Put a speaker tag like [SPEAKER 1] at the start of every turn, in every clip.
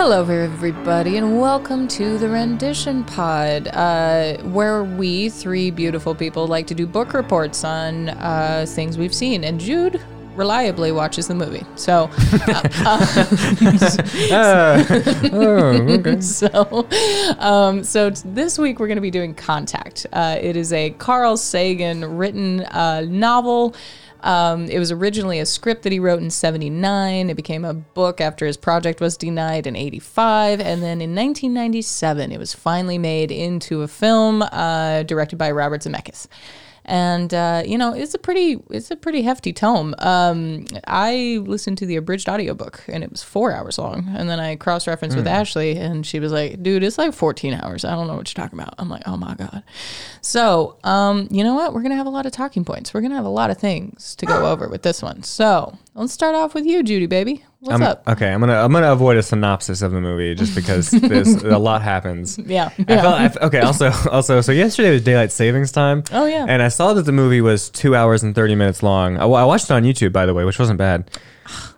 [SPEAKER 1] Hello, everybody, and welcome to the Rendition Pod, uh, where we, three beautiful people, like to do book reports on uh, things we've seen. And Jude reliably watches the movie. So,
[SPEAKER 2] Oh,
[SPEAKER 1] so, um, so t- this week we're going to be doing Contact. Uh, it is a Carl Sagan written uh, novel. Um, it was originally a script that he wrote in 79. It became a book after his project was denied in 85. And then in 1997, it was finally made into a film uh, directed by Robert Zemeckis. And uh, you know it's a pretty it's a pretty hefty tome. Um, I listened to the abridged audiobook and it was four hours long. And then I cross referenced with Ashley and she was like, "Dude, it's like 14 hours. I don't know what you're talking about." I'm like, "Oh my god." So um, you know what? We're gonna have a lot of talking points. We're gonna have a lot of things to go over with this one. So let's start off with you, Judy, baby. What's
[SPEAKER 2] I'm,
[SPEAKER 1] up?
[SPEAKER 2] okay, I'm gonna I'm gonna avoid a synopsis of the movie just because there's a lot happens.
[SPEAKER 1] Yeah.
[SPEAKER 2] I
[SPEAKER 1] yeah.
[SPEAKER 2] felt, I okay, also also so yesterday was daylight savings time.
[SPEAKER 1] Oh, yeah.
[SPEAKER 2] And I saw that the movie was two hours and thirty minutes long. I, I watched it on YouTube by the way, which wasn't bad.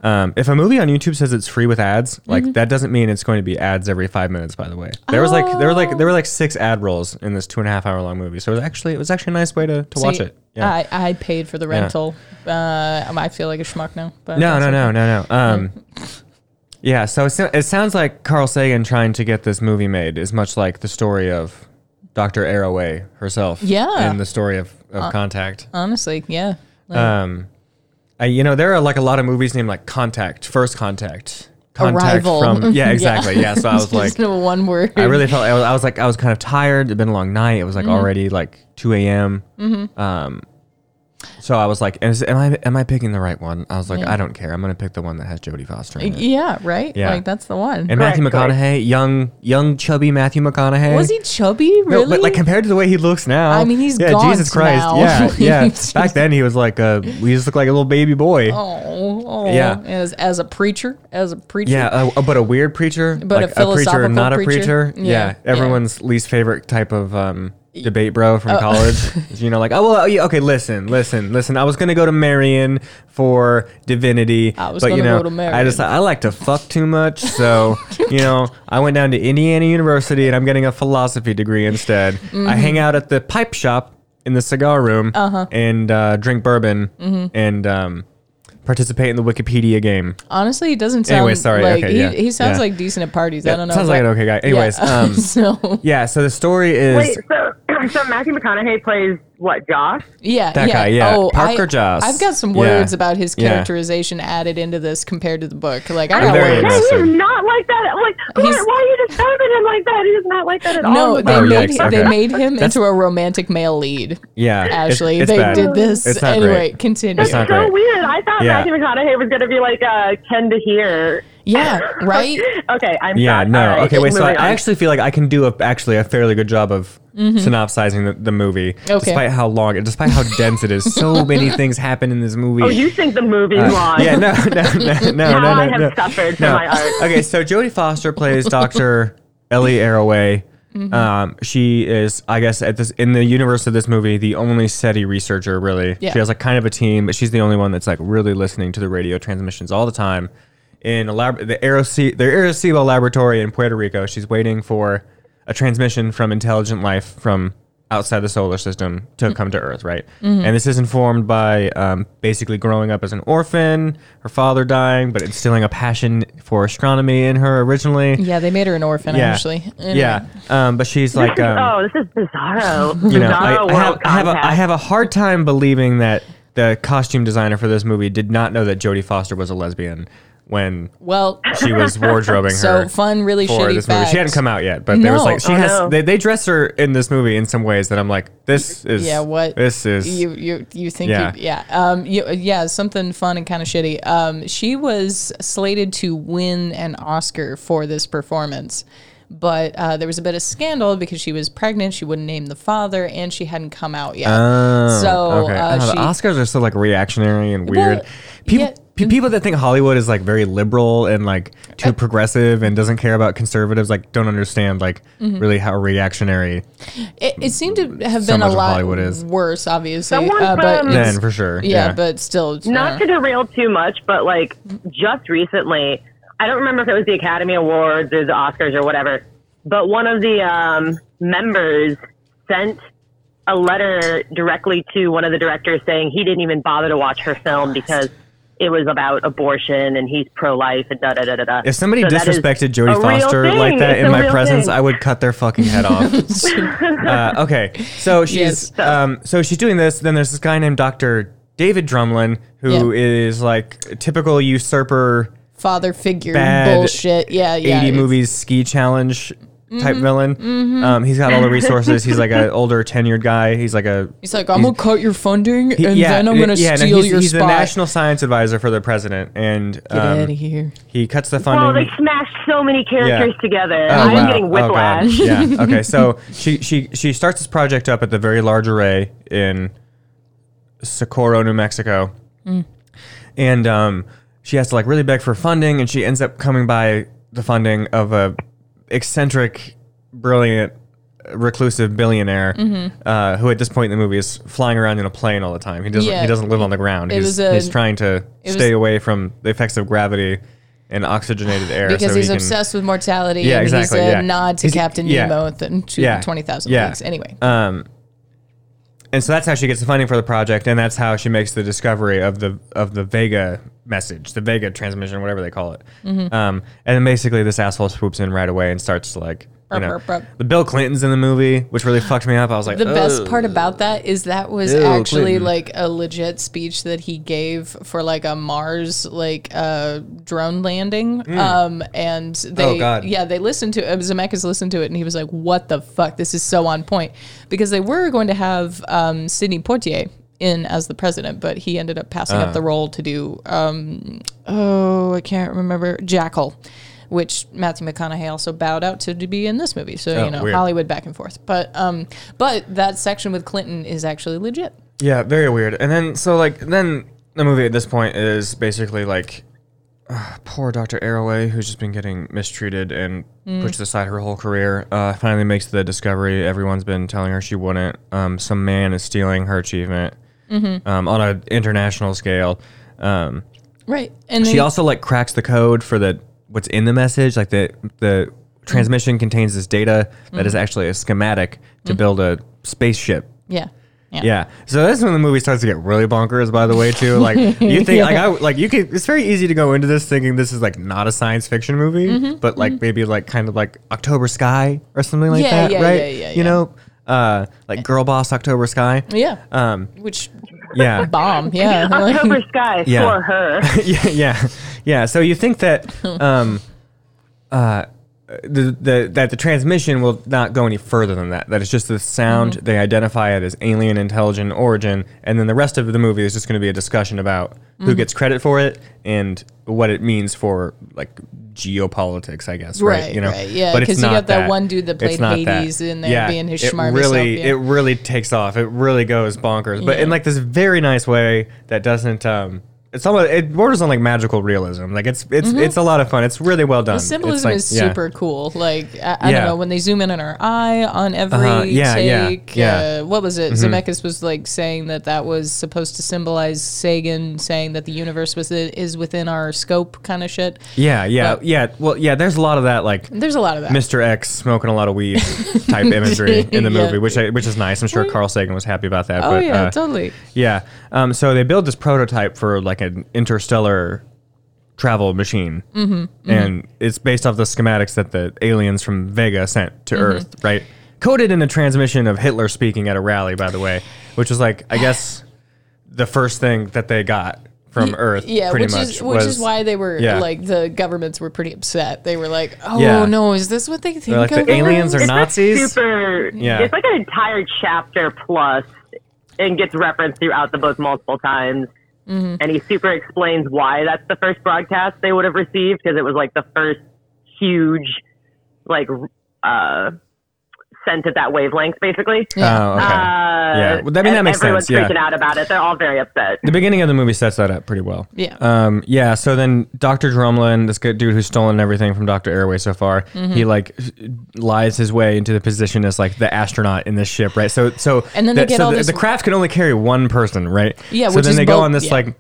[SPEAKER 2] Um, if a movie on YouTube says it's free with ads, like
[SPEAKER 1] Mm-hmm.
[SPEAKER 2] that doesn't mean it's going to be ads every five minutes. By the way, there was like there were like there were like six ad rolls in this two and a half hour long movie. So it was actually it was actually a nice way to, to watch
[SPEAKER 1] See,
[SPEAKER 2] it. Yeah.
[SPEAKER 1] I, I paid for the rental. Uh, I feel like a schmuck now. But
[SPEAKER 2] No, no,
[SPEAKER 1] okay.
[SPEAKER 2] no, no, no. Um, yeah. So it, it sounds like Carl Sagan trying to get this movie made is much like the story of Dr. Arroway herself.
[SPEAKER 1] Yeah. Uh,
[SPEAKER 2] And the story of, of Contact.
[SPEAKER 1] Honestly, yeah. Like,
[SPEAKER 2] Um, I, you know, there are like a lot of movies named like Contact, First Contact, Contact
[SPEAKER 1] Arrival.
[SPEAKER 2] from. Yeah, exactly. yeah. So I was like,
[SPEAKER 1] Just one word.
[SPEAKER 2] I really felt I was, I was like I was kind of tired. It'd been a long night. It was like
[SPEAKER 1] Mm-hmm.
[SPEAKER 2] already like 2 a.m. Um, so I was like, is, am I am I picking the right one? I was like, I don't care. I'm gonna pick the one that has Jodie Foster in it.
[SPEAKER 1] Yeah, right.
[SPEAKER 2] Yeah.
[SPEAKER 1] Like that's the one.
[SPEAKER 2] And Matthew
[SPEAKER 3] Correct,
[SPEAKER 2] McConaughey, young, young, chubby Matthew McConaughey.
[SPEAKER 1] Was he chubby?
[SPEAKER 2] No,
[SPEAKER 1] Really?
[SPEAKER 2] but like compared to the way he looks now.
[SPEAKER 1] I mean, he's
[SPEAKER 2] yeah,
[SPEAKER 1] gaunt
[SPEAKER 2] Jesus Christ,
[SPEAKER 1] now.
[SPEAKER 2] yeah, yeah. Back then he was like a, he just looked like a little baby boy.
[SPEAKER 1] oh, oh,
[SPEAKER 2] Yeah.
[SPEAKER 1] As as a preacher, as a preacher.
[SPEAKER 2] Yeah, uh, but a weird preacher,
[SPEAKER 1] But a
[SPEAKER 2] like a, preacher,
[SPEAKER 1] philosophical
[SPEAKER 2] not a
[SPEAKER 1] preacher?
[SPEAKER 2] preacher.
[SPEAKER 1] Yeah,
[SPEAKER 2] Yeah,
[SPEAKER 1] yeah.
[SPEAKER 2] everyone's least favorite type of um, debate bro
[SPEAKER 1] Oh.
[SPEAKER 2] from college. you know, like, oh well, yeah, okay, listen, listen, listen. I was gonna go to Marion for divinity,
[SPEAKER 1] I was
[SPEAKER 2] but you
[SPEAKER 1] gonna
[SPEAKER 2] know,
[SPEAKER 1] go to Marion.
[SPEAKER 2] I just I like to fuck too much, so you know, I went down to Indiana University and I'm getting a philosophy degree instead.
[SPEAKER 1] Mm-hmm.
[SPEAKER 2] I hang out at the pipe shop in the cigar room
[SPEAKER 1] Uh-huh.
[SPEAKER 2] and uh, drink bourbon
[SPEAKER 1] Mm-hmm.
[SPEAKER 2] and um, participate in the Wikipedia game.
[SPEAKER 1] Honestly, he doesn't sound
[SPEAKER 2] Anyway, sorry,
[SPEAKER 1] like
[SPEAKER 2] okay,
[SPEAKER 1] he,
[SPEAKER 2] yeah,
[SPEAKER 1] he sounds
[SPEAKER 2] yeah.
[SPEAKER 1] like decent at parties. I don't know.
[SPEAKER 2] Sounds like
[SPEAKER 1] I-
[SPEAKER 2] an okay guy. Anyways,
[SPEAKER 1] Yeah.
[SPEAKER 2] um,
[SPEAKER 1] so
[SPEAKER 2] yeah. So the story is
[SPEAKER 3] Wait, so so Matthew McConaughey plays what? Josh?
[SPEAKER 1] yeah,
[SPEAKER 2] That
[SPEAKER 1] yeah.
[SPEAKER 2] guy, yeah.
[SPEAKER 1] Oh,
[SPEAKER 2] Parker
[SPEAKER 1] I,
[SPEAKER 2] Joss.
[SPEAKER 1] I've got some
[SPEAKER 2] Yeah.
[SPEAKER 1] words about his
[SPEAKER 2] Yeah.
[SPEAKER 1] characterization added into this compared to the book. Like I
[SPEAKER 2] I'm
[SPEAKER 1] got
[SPEAKER 2] very
[SPEAKER 1] words.
[SPEAKER 3] No,
[SPEAKER 2] invested.
[SPEAKER 3] he's not like that. Like, why,
[SPEAKER 1] He's-
[SPEAKER 3] why are you describing him like that? He's not like that at all.
[SPEAKER 1] No,
[SPEAKER 3] in
[SPEAKER 1] they
[SPEAKER 3] the
[SPEAKER 2] Oh,
[SPEAKER 3] book.
[SPEAKER 1] made
[SPEAKER 2] yikes,
[SPEAKER 1] they
[SPEAKER 2] okay.
[SPEAKER 1] made him into a romantic male lead.
[SPEAKER 2] yeah. it's-
[SPEAKER 1] Ashley,
[SPEAKER 2] it's
[SPEAKER 1] they
[SPEAKER 2] bad.
[SPEAKER 1] did this.
[SPEAKER 2] It's not
[SPEAKER 1] anyway,
[SPEAKER 2] great.
[SPEAKER 1] continue.
[SPEAKER 2] It's not
[SPEAKER 3] so
[SPEAKER 2] great.
[SPEAKER 3] weird. I thought
[SPEAKER 2] Yeah.
[SPEAKER 3] Matthew McConaughey was going to be like uh, Ken der Heer.
[SPEAKER 1] Yeah, right.
[SPEAKER 3] Okay, I'm
[SPEAKER 2] Yeah,
[SPEAKER 3] shocked.
[SPEAKER 2] no.
[SPEAKER 3] All right,
[SPEAKER 2] okay, wait. So I, I
[SPEAKER 3] on.
[SPEAKER 2] actually feel like I can do a, actually a fairly good job of synopsizing the, the movie,
[SPEAKER 1] Mm-hmm. Okay.
[SPEAKER 2] despite how long, and despite how dense it is. So many things happen in this movie.
[SPEAKER 3] Oh, you think the movie's
[SPEAKER 2] Uh,
[SPEAKER 3] long?
[SPEAKER 2] Yeah, no, no, no, no,
[SPEAKER 3] How
[SPEAKER 2] no, no.
[SPEAKER 3] I have
[SPEAKER 2] no.
[SPEAKER 3] suffered for
[SPEAKER 2] No.
[SPEAKER 3] my art.
[SPEAKER 2] Okay, so Jodie Foster plays Dr. Ellie Arroway.
[SPEAKER 1] Mm-hmm.
[SPEAKER 2] Um, she is, I guess, at this in the universe of this movie, the only SETI researcher. Really,
[SPEAKER 1] Yeah.
[SPEAKER 2] she has like kind of a team, but she's the only one that's like really listening to the radio transmissions all the time. In a lab, the Arecibo, the Arecibo laboratory in Puerto Rico, she's waiting for a transmission from intelligent life from outside the solar system to come to Earth, right?
[SPEAKER 1] Mm-hmm.
[SPEAKER 2] And this is informed by um, basically growing up as an orphan, her father dying, but instilling a passion for astronomy in her originally.
[SPEAKER 1] Yeah, they made her an orphan
[SPEAKER 2] Yeah,
[SPEAKER 1] actually. Anyway.
[SPEAKER 2] yeah. Um, but she's like, um,
[SPEAKER 3] oh, this is bizarro.
[SPEAKER 2] you know, I,
[SPEAKER 3] bizarro
[SPEAKER 2] I have, I have, a, I have a hard time believing that the costume designer for this movie did not know that Jodie Foster was a lesbian when
[SPEAKER 1] Well,
[SPEAKER 2] she was wardrobing her.
[SPEAKER 1] so
[SPEAKER 2] her.
[SPEAKER 1] fun, really
[SPEAKER 2] for
[SPEAKER 1] shitty
[SPEAKER 2] this movie.
[SPEAKER 1] fact.
[SPEAKER 2] She hadn't come out yet, but there was
[SPEAKER 1] No.
[SPEAKER 2] like she
[SPEAKER 3] Oh,
[SPEAKER 2] has.
[SPEAKER 3] no.
[SPEAKER 2] They, they dress her in this movie in some ways that I'm like, this is.
[SPEAKER 1] Yeah, what?
[SPEAKER 2] This is.
[SPEAKER 1] you you you think
[SPEAKER 2] Yeah.
[SPEAKER 1] you yeah um you, yeah something fun and kind of shitty um she was slated to win an oscar for this performance but uh, there was a bit of scandal because she was pregnant she wouldn't name the father and she hadn't come out yet
[SPEAKER 2] Oh,
[SPEAKER 1] so
[SPEAKER 2] okay.
[SPEAKER 1] uh,
[SPEAKER 2] Oh, the
[SPEAKER 1] she,
[SPEAKER 2] Oscars are so like reactionary and weird.
[SPEAKER 1] Well,
[SPEAKER 2] people,
[SPEAKER 1] yeah.
[SPEAKER 2] Pe- people that think Hollywood is like very liberal and like too
[SPEAKER 1] Uh,
[SPEAKER 2] progressive and doesn't care about conservatives like don't understand like
[SPEAKER 1] Mm-hmm.
[SPEAKER 2] really how reactionary.
[SPEAKER 1] it, it seemed to have
[SPEAKER 2] So
[SPEAKER 1] been a lot
[SPEAKER 2] Hollywood is.
[SPEAKER 1] worse obviously
[SPEAKER 3] Someone
[SPEAKER 1] uh, but
[SPEAKER 3] from-
[SPEAKER 1] it's-
[SPEAKER 2] Then for sure.
[SPEAKER 1] yeah,
[SPEAKER 2] Yeah,
[SPEAKER 1] but still
[SPEAKER 3] Not
[SPEAKER 1] uh,
[SPEAKER 3] to derail too much, but like just recently, I don't remember if it was the Academy Awards or the Oscars or whatever, but one of the um, members sent a letter directly to one of the directors saying he didn't even bother to watch her film because it was about abortion and he's pro-life and da da da da da.
[SPEAKER 2] If somebody
[SPEAKER 3] So
[SPEAKER 2] disrespected Jodie Foster like that
[SPEAKER 3] It's
[SPEAKER 2] in my presence,
[SPEAKER 3] thing.
[SPEAKER 2] I would cut their fucking head off. uh, okay, so she's
[SPEAKER 1] Yes.
[SPEAKER 2] um, so she's doing this. Then there's this guy named Doctor David Drumlin who is like a typical usurper,
[SPEAKER 1] Father figure bullshit. Yeah, yeah.
[SPEAKER 2] 80 movies ski challenge type villain. Um, he's got all the resources. He's like an older tenured guy. He's like a
[SPEAKER 1] He's like, I'm gonna cut your funding,
[SPEAKER 2] he-
[SPEAKER 1] and then I'm gonna
[SPEAKER 2] yeah, no,
[SPEAKER 1] steal
[SPEAKER 2] he's,
[SPEAKER 1] your
[SPEAKER 2] he's
[SPEAKER 1] spot.
[SPEAKER 2] the national science advisor for the president, and
[SPEAKER 1] Get
[SPEAKER 2] um,
[SPEAKER 1] out of here.
[SPEAKER 2] he cuts the funding.
[SPEAKER 3] Oh,
[SPEAKER 2] funding.
[SPEAKER 3] they smashed so many characters
[SPEAKER 2] Yeah.
[SPEAKER 3] together.
[SPEAKER 2] Oh,
[SPEAKER 3] I'm
[SPEAKER 2] wow.
[SPEAKER 3] getting
[SPEAKER 2] Oh, God.
[SPEAKER 3] whiplash.
[SPEAKER 2] yeah. Okay. So she she she starts this project up at the very large array in Socorro, New Mexico, and um, she has to like really beg for funding, and she ends up coming by the funding of a eccentric, brilliant, reclusive billionaire uh, who, at this point in the movie, is flying around in a plane all the time. He doesn't
[SPEAKER 1] Yeah.
[SPEAKER 2] he doesn't live on the ground.
[SPEAKER 1] It
[SPEAKER 2] he's,
[SPEAKER 1] was a-
[SPEAKER 2] he's trying to stay away from the effects of gravity and oxygenated air
[SPEAKER 1] Because
[SPEAKER 2] so
[SPEAKER 1] he's
[SPEAKER 2] he can-
[SPEAKER 1] obsessed with mortality,
[SPEAKER 2] Yeah,
[SPEAKER 1] and
[SPEAKER 2] exactly,
[SPEAKER 1] he's a
[SPEAKER 2] yeah.
[SPEAKER 1] nod to
[SPEAKER 2] He's-
[SPEAKER 1] Captain
[SPEAKER 2] yeah.
[SPEAKER 1] Nemo and
[SPEAKER 2] Yeah.
[SPEAKER 1] 20,000
[SPEAKER 2] Yeah.
[SPEAKER 1] Leagues. Anyway,
[SPEAKER 2] Um, and so that's how she gets the funding for the project, and that's how she makes the discovery of the of the Vega message, the Vega transmission, whatever they call it.
[SPEAKER 1] Mm-hmm.
[SPEAKER 2] Um, and then basically this asshole swoops in right away and starts to like. You know, the Bill Clintons in the movie, which really fucked me up. I was like,
[SPEAKER 1] the best part about that is that was
[SPEAKER 2] Ew,
[SPEAKER 1] actually
[SPEAKER 2] Clinton.
[SPEAKER 1] like a legit speech that he gave for like a Mars like uh, drone landing. Um, and they.
[SPEAKER 2] Oh, God.
[SPEAKER 1] yeah, they listened to it. Zemeckis listened to it, and he was like, "What the fuck? This is so on point." Because they were going to have um, Sidney Poitier in as the president, but he ended up passing
[SPEAKER 2] Uh.
[SPEAKER 1] up the role to do. Um, oh, I can't remember Jackal. Which Matthew McConaughey also bowed out to, to be in this movie, so
[SPEAKER 2] Oh,
[SPEAKER 1] you know
[SPEAKER 2] weird.
[SPEAKER 1] Hollywood back and forth. But um, but that section with Clinton is actually legit.
[SPEAKER 2] Yeah, very weird. And then so like then the movie at this point is basically like uh, poor Dr. Arroway who's just been getting mistreated and
[SPEAKER 1] Mm.
[SPEAKER 2] pushed aside her whole career. Uh, finally makes the discovery everyone's been telling her she wouldn't. Um, some man is stealing her achievement
[SPEAKER 1] Mm-hmm.
[SPEAKER 2] um, on an international scale. Um,
[SPEAKER 1] Right, and
[SPEAKER 2] she also like cracks the code for the what's in the message. Like the the transmission contains this data that is actually a schematic to build a spaceship
[SPEAKER 1] yeah, yeah,
[SPEAKER 2] yeah. So that's when the movie starts to get really bonkers. By the way, too. Like you think, like I like you could. It's very easy to go into this thinking this is like not a science fiction movie,
[SPEAKER 1] Mm-hmm,
[SPEAKER 2] but like maybe like kind of like October Sky or something like
[SPEAKER 1] Yeah,
[SPEAKER 2] that,
[SPEAKER 1] yeah,
[SPEAKER 2] right?
[SPEAKER 1] yeah, yeah,
[SPEAKER 2] You
[SPEAKER 1] yeah.
[SPEAKER 2] know, uh, like Girl Boss October Sky.
[SPEAKER 1] yeah.
[SPEAKER 2] Um,
[SPEAKER 1] Which
[SPEAKER 2] yeah.
[SPEAKER 1] bomb? Yeah,
[SPEAKER 3] October Sky
[SPEAKER 2] Yeah.
[SPEAKER 3] for her.
[SPEAKER 2] yeah, yeah, yeah. So you think that um, uh, the, the that the transmission will not go any further than that. That it's just the sound.
[SPEAKER 1] Mm-hmm.
[SPEAKER 2] They identify it as alien intelligent origin, and then the rest of the movie is just going to be a discussion about
[SPEAKER 1] Mm-hmm.
[SPEAKER 2] who gets credit for it and what it means for like geopolitics, I guess. Right.
[SPEAKER 1] Right,
[SPEAKER 2] you know.
[SPEAKER 1] right, yeah,
[SPEAKER 2] But it's
[SPEAKER 1] 'cause you
[SPEAKER 2] not
[SPEAKER 1] got that one dude that
[SPEAKER 2] It's
[SPEAKER 1] played
[SPEAKER 2] not
[SPEAKER 1] Hades in there being his
[SPEAKER 2] it
[SPEAKER 1] schmarmy
[SPEAKER 2] really,
[SPEAKER 1] self, yeah.
[SPEAKER 2] it really takes off. It really goes bonkers, but in like this very nice way that doesn't. um It's almost it borders on like magical realism. Like it's it's it's a lot of fun. It's really well done.
[SPEAKER 1] Mm-hmm. the symbolism
[SPEAKER 2] like-
[SPEAKER 1] is
[SPEAKER 2] yeah.
[SPEAKER 1] super cool. Like I, I
[SPEAKER 2] Yeah.
[SPEAKER 1] don't know when they zoom in on her eye on every
[SPEAKER 2] Uh-huh, yeah, yeah,
[SPEAKER 1] take.
[SPEAKER 2] yeah. Mm-hmm.
[SPEAKER 1] Uh, what was it? Zemeckis was like saying that that was supposed to symbolize Sagan saying that the universe was is within our scope, kind of shit.
[SPEAKER 2] Yeah, yeah,
[SPEAKER 1] But-
[SPEAKER 2] yeah. Well, yeah. There's a lot of that like
[SPEAKER 1] There's a lot of that.
[SPEAKER 2] Mr. X smoking a lot of weed type imagery in the
[SPEAKER 1] Yeah.
[SPEAKER 2] movie, which I, which is nice. I'm sure Carl Sagan was happy about that.
[SPEAKER 1] oh
[SPEAKER 2] but,
[SPEAKER 1] yeah,
[SPEAKER 2] uh,
[SPEAKER 1] totally.
[SPEAKER 2] Yeah. Um, so they build this prototype for like an interstellar travel machine, mm-hmm, and it's based off the schematics that the aliens from Vega sent to
[SPEAKER 1] Mm-hmm.
[SPEAKER 2] Earth, right? Coded in a transmission of Hitler speaking at a rally, by the way, which was like I guess the first thing that they got from Earth,
[SPEAKER 1] Yeah,
[SPEAKER 2] pretty
[SPEAKER 1] which
[SPEAKER 2] much.
[SPEAKER 1] is which
[SPEAKER 2] was,
[SPEAKER 1] is why they were
[SPEAKER 2] yeah.
[SPEAKER 1] like the governments were pretty upset. They were like, "Oh
[SPEAKER 2] Yeah.
[SPEAKER 1] no, is this what they think
[SPEAKER 2] like,
[SPEAKER 1] of
[SPEAKER 2] the aliens
[SPEAKER 1] us?"
[SPEAKER 2] are Nazis?
[SPEAKER 3] A super.
[SPEAKER 2] Yeah.
[SPEAKER 3] It's like an entire chapter plus, and gets referenced throughout the book multiple times.
[SPEAKER 1] Mm-hmm.
[SPEAKER 3] And he super explains why that's the first broadcast they would have received because it was like the first huge, like, uh, sent at that wavelength, basically.
[SPEAKER 1] Yeah.
[SPEAKER 2] Oh, okay.
[SPEAKER 3] Uh,
[SPEAKER 2] Yeah. Well, I mean, that makes
[SPEAKER 3] everyone's
[SPEAKER 2] sense, yeah.
[SPEAKER 3] freaking out about it. They're all very upset.
[SPEAKER 2] the beginning of the movie sets that up pretty well.
[SPEAKER 1] Yeah.
[SPEAKER 2] Um, yeah. So then Dr. Drumlin, this good dude who's stolen everything from Dr. Arroway so far,
[SPEAKER 1] Mm-hmm.
[SPEAKER 2] he like lies his way into the position as like the astronaut in this ship, right? So, so
[SPEAKER 1] And then they
[SPEAKER 2] the,
[SPEAKER 1] get
[SPEAKER 2] so
[SPEAKER 1] all
[SPEAKER 2] the,
[SPEAKER 1] this-
[SPEAKER 2] the craft can only carry one person, right?
[SPEAKER 1] Yeah,
[SPEAKER 2] So
[SPEAKER 1] which
[SPEAKER 2] then
[SPEAKER 1] is
[SPEAKER 2] they go on this
[SPEAKER 1] yeah.
[SPEAKER 2] like,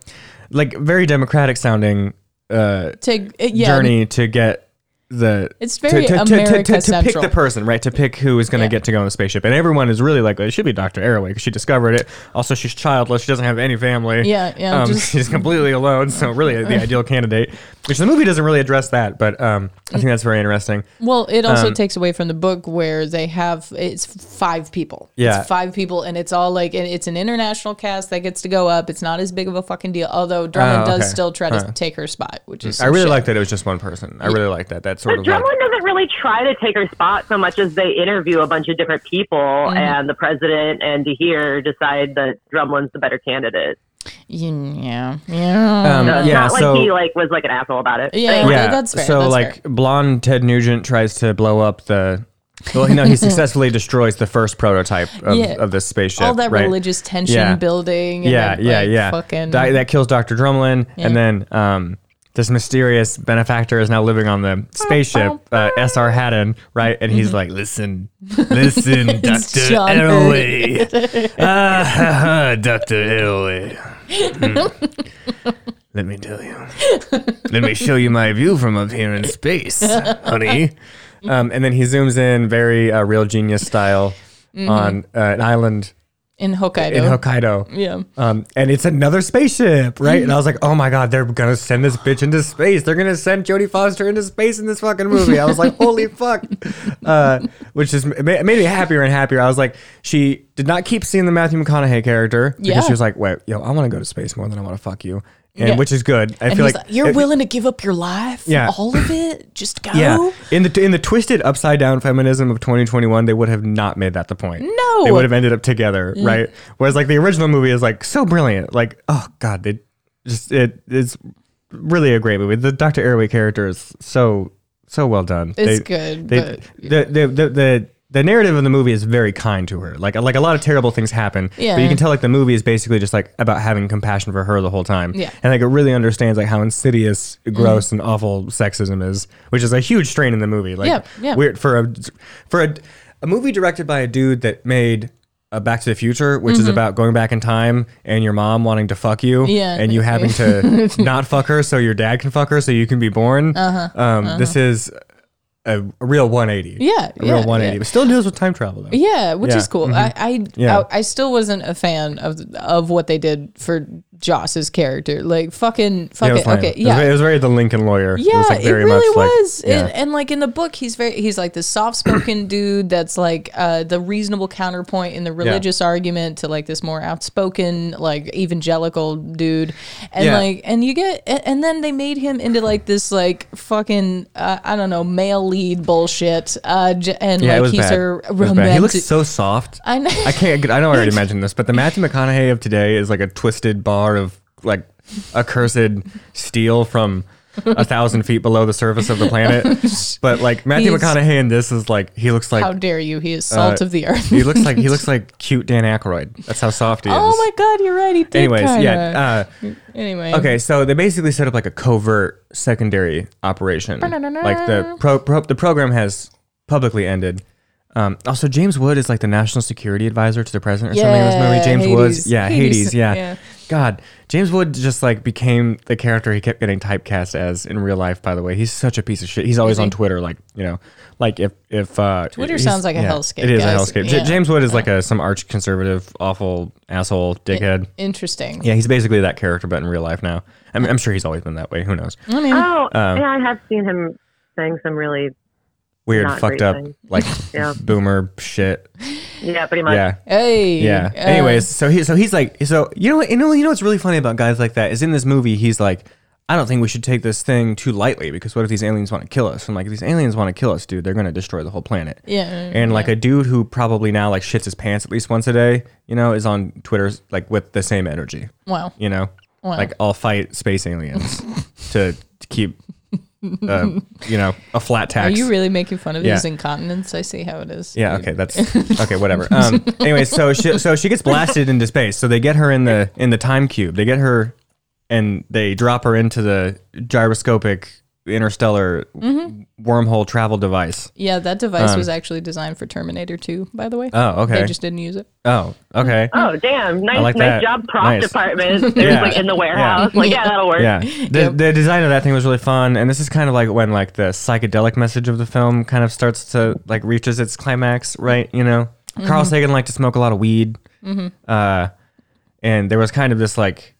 [SPEAKER 2] like very democratic sounding uh,
[SPEAKER 1] To yeah,
[SPEAKER 2] journey to get the
[SPEAKER 1] It's very
[SPEAKER 2] to, to, to, to,
[SPEAKER 1] America
[SPEAKER 2] to, to pick
[SPEAKER 1] Central.
[SPEAKER 2] the person right? To pick who is going to
[SPEAKER 1] Yeah.
[SPEAKER 2] get to go on the spaceship. And everyone is really like it should be dr arroway because she discovered it. Also she's childless. She doesn't have any family.
[SPEAKER 1] Yeah, yeah,
[SPEAKER 2] um,
[SPEAKER 1] just-
[SPEAKER 2] she's completely alone. So really the ideal candidate which the movie doesn't really address that but um, i think that's very interesting
[SPEAKER 1] Well, it also
[SPEAKER 2] Um,
[SPEAKER 1] takes away from the book where they have it's five people.
[SPEAKER 2] Yeah.
[SPEAKER 1] it's five people, and it's all like it's an international cast that gets to go up. It's not as big of a fucking deal. Although Drummond
[SPEAKER 2] Oh,
[SPEAKER 1] does still try to
[SPEAKER 2] Huh.
[SPEAKER 1] take her spot, which is
[SPEAKER 2] i really
[SPEAKER 1] shit.
[SPEAKER 2] like that it was just one person i really like that that sort
[SPEAKER 3] But
[SPEAKER 2] of like,
[SPEAKER 3] Drumlin doesn't really try to take her spot so much as they interview a bunch of different people,
[SPEAKER 1] Mm-hmm.
[SPEAKER 3] and the president and der Heer decide that Drummond's the better candidate.
[SPEAKER 1] Yeah, yeah,
[SPEAKER 2] Um,
[SPEAKER 3] So it's
[SPEAKER 2] yeah,
[SPEAKER 3] not like
[SPEAKER 2] so-
[SPEAKER 3] he like was like an asshole about it.
[SPEAKER 1] Yeah.
[SPEAKER 3] Anyway,
[SPEAKER 2] yeah
[SPEAKER 1] that's fair,
[SPEAKER 2] so
[SPEAKER 1] that's
[SPEAKER 2] like
[SPEAKER 1] fair.
[SPEAKER 2] blonde ted nugent tries to blow up the well, you know, he successfully destroys the first prototype of,
[SPEAKER 1] Yeah.
[SPEAKER 2] of this spaceship.
[SPEAKER 1] all that
[SPEAKER 2] right?
[SPEAKER 1] religious tension
[SPEAKER 2] Yeah.
[SPEAKER 1] building. And
[SPEAKER 2] yeah,
[SPEAKER 1] then,
[SPEAKER 2] yeah,
[SPEAKER 1] like,
[SPEAKER 2] yeah.
[SPEAKER 1] Fucking
[SPEAKER 2] Di- that kills Dr. Drumlin,
[SPEAKER 1] Yeah.
[SPEAKER 2] and then um, this mysterious benefactor is now living on the spaceship, uh, S.R. Haddon, right? And he's like, "Listen, listen,
[SPEAKER 1] Mm-hmm. It's
[SPEAKER 2] Doctor
[SPEAKER 1] John
[SPEAKER 2] Elway, Hmm. Let me tell you. Let me show you my view from up here in space, honey." Um, and then he zooms in, very uh, real genius style,
[SPEAKER 1] Mm-hmm.
[SPEAKER 2] on uh, an island
[SPEAKER 1] in Hokkaido.
[SPEAKER 2] in Hokkaido.
[SPEAKER 1] Yeah.
[SPEAKER 2] Um, and it's another spaceship, right? And I was like, oh my god, they're gonna send this bitch into space. They're gonna send Jodie Foster into space in this fucking movie. I was like, holy fuck, uh, which is made me happier and happier. I was like, she did not keep seeing the Matthew McConaughey character because
[SPEAKER 1] Yeah.
[SPEAKER 2] she was like, wait, yo, I want to go to space more than I want to fuck you, and
[SPEAKER 1] Yeah.
[SPEAKER 2] which is good. I
[SPEAKER 1] And
[SPEAKER 2] feel like,
[SPEAKER 1] like, "You're
[SPEAKER 2] it-
[SPEAKER 1] willing to give up your life,
[SPEAKER 2] Yeah.
[SPEAKER 1] all of it, just go."
[SPEAKER 2] Yeah, in the in the twisted upside down feminism of 2021, they would have not made that the point.
[SPEAKER 1] No.
[SPEAKER 2] they would have ended up together, mm. right? Whereas like the original movie is like so brilliant. Like oh god, they just it's really a great movie. The Dr. Arroway character is so so well done.
[SPEAKER 1] It's
[SPEAKER 2] They-
[SPEAKER 1] good,
[SPEAKER 2] They,
[SPEAKER 1] but-
[SPEAKER 2] the, the the the the narrative of the movie is very kind to her. Like like a lot of terrible things happen,
[SPEAKER 1] Yeah.
[SPEAKER 2] but you can tell like the movie is basically just like about having compassion for her the whole time.
[SPEAKER 1] Yeah.
[SPEAKER 2] and like it really understands like how insidious, gross, and awful sexism is, which is a huge strain in the movie. Like
[SPEAKER 1] Yeah, yeah.
[SPEAKER 2] weird for a for a, a movie directed by a dude that made. Uh, Back to the Future, which is about going back in time and your mom wanting to fuck you,
[SPEAKER 1] Mm-hmm. Yeah.
[SPEAKER 2] and you having to not fuck her so your dad can fuck her so you can be born. Uh-huh. Um, This is a, a real 180.
[SPEAKER 1] Yeah,
[SPEAKER 2] a
[SPEAKER 1] yeah,
[SPEAKER 2] real 180,
[SPEAKER 1] yeah.
[SPEAKER 2] but still deals with time travel though.
[SPEAKER 1] Yeah, which
[SPEAKER 2] Yeah,
[SPEAKER 1] is cool. I I,
[SPEAKER 2] Yeah.
[SPEAKER 1] I I still wasn't a fan of of what they did for Joss's character. Like fucking
[SPEAKER 2] Yeah,
[SPEAKER 1] fuck
[SPEAKER 2] it was
[SPEAKER 1] it.
[SPEAKER 2] fine.
[SPEAKER 1] Okay,
[SPEAKER 2] It was,
[SPEAKER 1] yeah.
[SPEAKER 2] very, it was very the Lincoln lawyer.
[SPEAKER 1] Yeah,
[SPEAKER 2] it, was, like,
[SPEAKER 1] it really
[SPEAKER 2] much like-
[SPEAKER 1] was.
[SPEAKER 2] yeah.
[SPEAKER 1] and, and like in the book, he's very he's like the soft spoken dude that's like uh, the reasonable counterpoint in the religious argument to like this more outspoken like evangelical dude, and
[SPEAKER 2] Yeah.
[SPEAKER 1] like and you get and, and then they made him into like this like fucking uh, I don't know male lead bullshit, uh, j- and
[SPEAKER 2] yeah, it
[SPEAKER 1] like
[SPEAKER 2] was
[SPEAKER 1] he's
[SPEAKER 2] bad.
[SPEAKER 1] a
[SPEAKER 2] It was bad.
[SPEAKER 1] romantic.
[SPEAKER 2] He looks so soft.
[SPEAKER 1] I know.
[SPEAKER 2] I can't. I know I already mentioned this, but the Matthew McConaughey of today is like a twisted bar of like accursed steel from a thousand feet below the surface of the planet. But like Matthew
[SPEAKER 1] He's-
[SPEAKER 2] McConaughey in this is like he looks like
[SPEAKER 1] How dare you? He is salt
[SPEAKER 2] uh,
[SPEAKER 1] of the earth.
[SPEAKER 2] he looks like he looks like cute Dan Aykroyd. That's how soft he is.
[SPEAKER 1] oh my god, you're right. He did.
[SPEAKER 2] Anyways,
[SPEAKER 1] kinda.
[SPEAKER 2] yeah. Uh,
[SPEAKER 1] Anyway.
[SPEAKER 2] Okay, so they basically set up like a covert secondary operation. like the pro, pro the program has publicly ended. Um, also, James Wood is like the national security advisor to the president or something in this movie. James. Woods, yeah, Hades,
[SPEAKER 1] Hades,
[SPEAKER 2] yeah.
[SPEAKER 1] Yeah.
[SPEAKER 2] God, James Wood just like became the character he kept getting typecast as in real life. By the way, he's such a piece of shit. He's always
[SPEAKER 1] he?
[SPEAKER 2] on Twitter, like you know, like if if uh,
[SPEAKER 1] Twitter sounds like a hellscape,
[SPEAKER 2] It is
[SPEAKER 1] guys.
[SPEAKER 2] a hellscape. J- James Wood is like a some arch conservative, awful asshole, dickhead.
[SPEAKER 1] Interesting.
[SPEAKER 2] Yeah, he's basically that character, but in real life now. I mean, I'm sure he's always been that way. Who knows?
[SPEAKER 1] I mean,
[SPEAKER 3] Oh,
[SPEAKER 2] Um,
[SPEAKER 3] yeah, I have seen him saying some really,
[SPEAKER 2] Weird,
[SPEAKER 3] Not
[SPEAKER 2] fucked up,
[SPEAKER 3] things.
[SPEAKER 2] like
[SPEAKER 3] Yeah.
[SPEAKER 2] boomer shit.
[SPEAKER 3] yeah, pretty much.
[SPEAKER 2] Yeah,
[SPEAKER 1] hey.
[SPEAKER 2] yeah.
[SPEAKER 1] uh,
[SPEAKER 2] Anyways, so he, so he's like, so you know, what- you know, you know what's really funny about guys like that is in this movie, he's like, I don't think we should take this thing too lightly because what if these aliens want to kill us? And like, if these aliens want to kill us, dude, they're gonna destroy the whole planet.
[SPEAKER 1] Yeah.
[SPEAKER 2] And like a dude who probably now like shits his pants at least once a day, you know, is on Twitter like with the same energy.
[SPEAKER 1] wow.
[SPEAKER 2] you know
[SPEAKER 1] Wow.
[SPEAKER 2] like i'll fight space aliens to, to keep uh, you know a flat tax.
[SPEAKER 1] Are you really making fun of
[SPEAKER 2] Yeah.
[SPEAKER 1] his incontinence? I see how it is.
[SPEAKER 2] yeah okay that's okay whatever um anyway so she so she gets blasted into space so they get her in the in the time cube they get her and they drop her into the gyroscopic interstellar wormhole travel device.
[SPEAKER 1] Yeah, that device was actually designed for Terminator 2, by the way.
[SPEAKER 2] Um, Oh, okay.
[SPEAKER 1] They just didn't use it.
[SPEAKER 2] Oh, okay.
[SPEAKER 3] Oh, damn. Nice,
[SPEAKER 2] like
[SPEAKER 3] nice
[SPEAKER 2] that.
[SPEAKER 3] job, prop
[SPEAKER 2] Nice.
[SPEAKER 3] department. There's
[SPEAKER 2] Yeah.
[SPEAKER 3] like in the warehouse. Like, yeah, that'll work.
[SPEAKER 2] Yeah, the, the design of that thing was really fun, and this is kind of like when like the psychedelic message of the film kind of starts to like reaches its climax, right? You know, Carl Sagan liked to smoke a lot of weed, uh, and there was kind of this like i-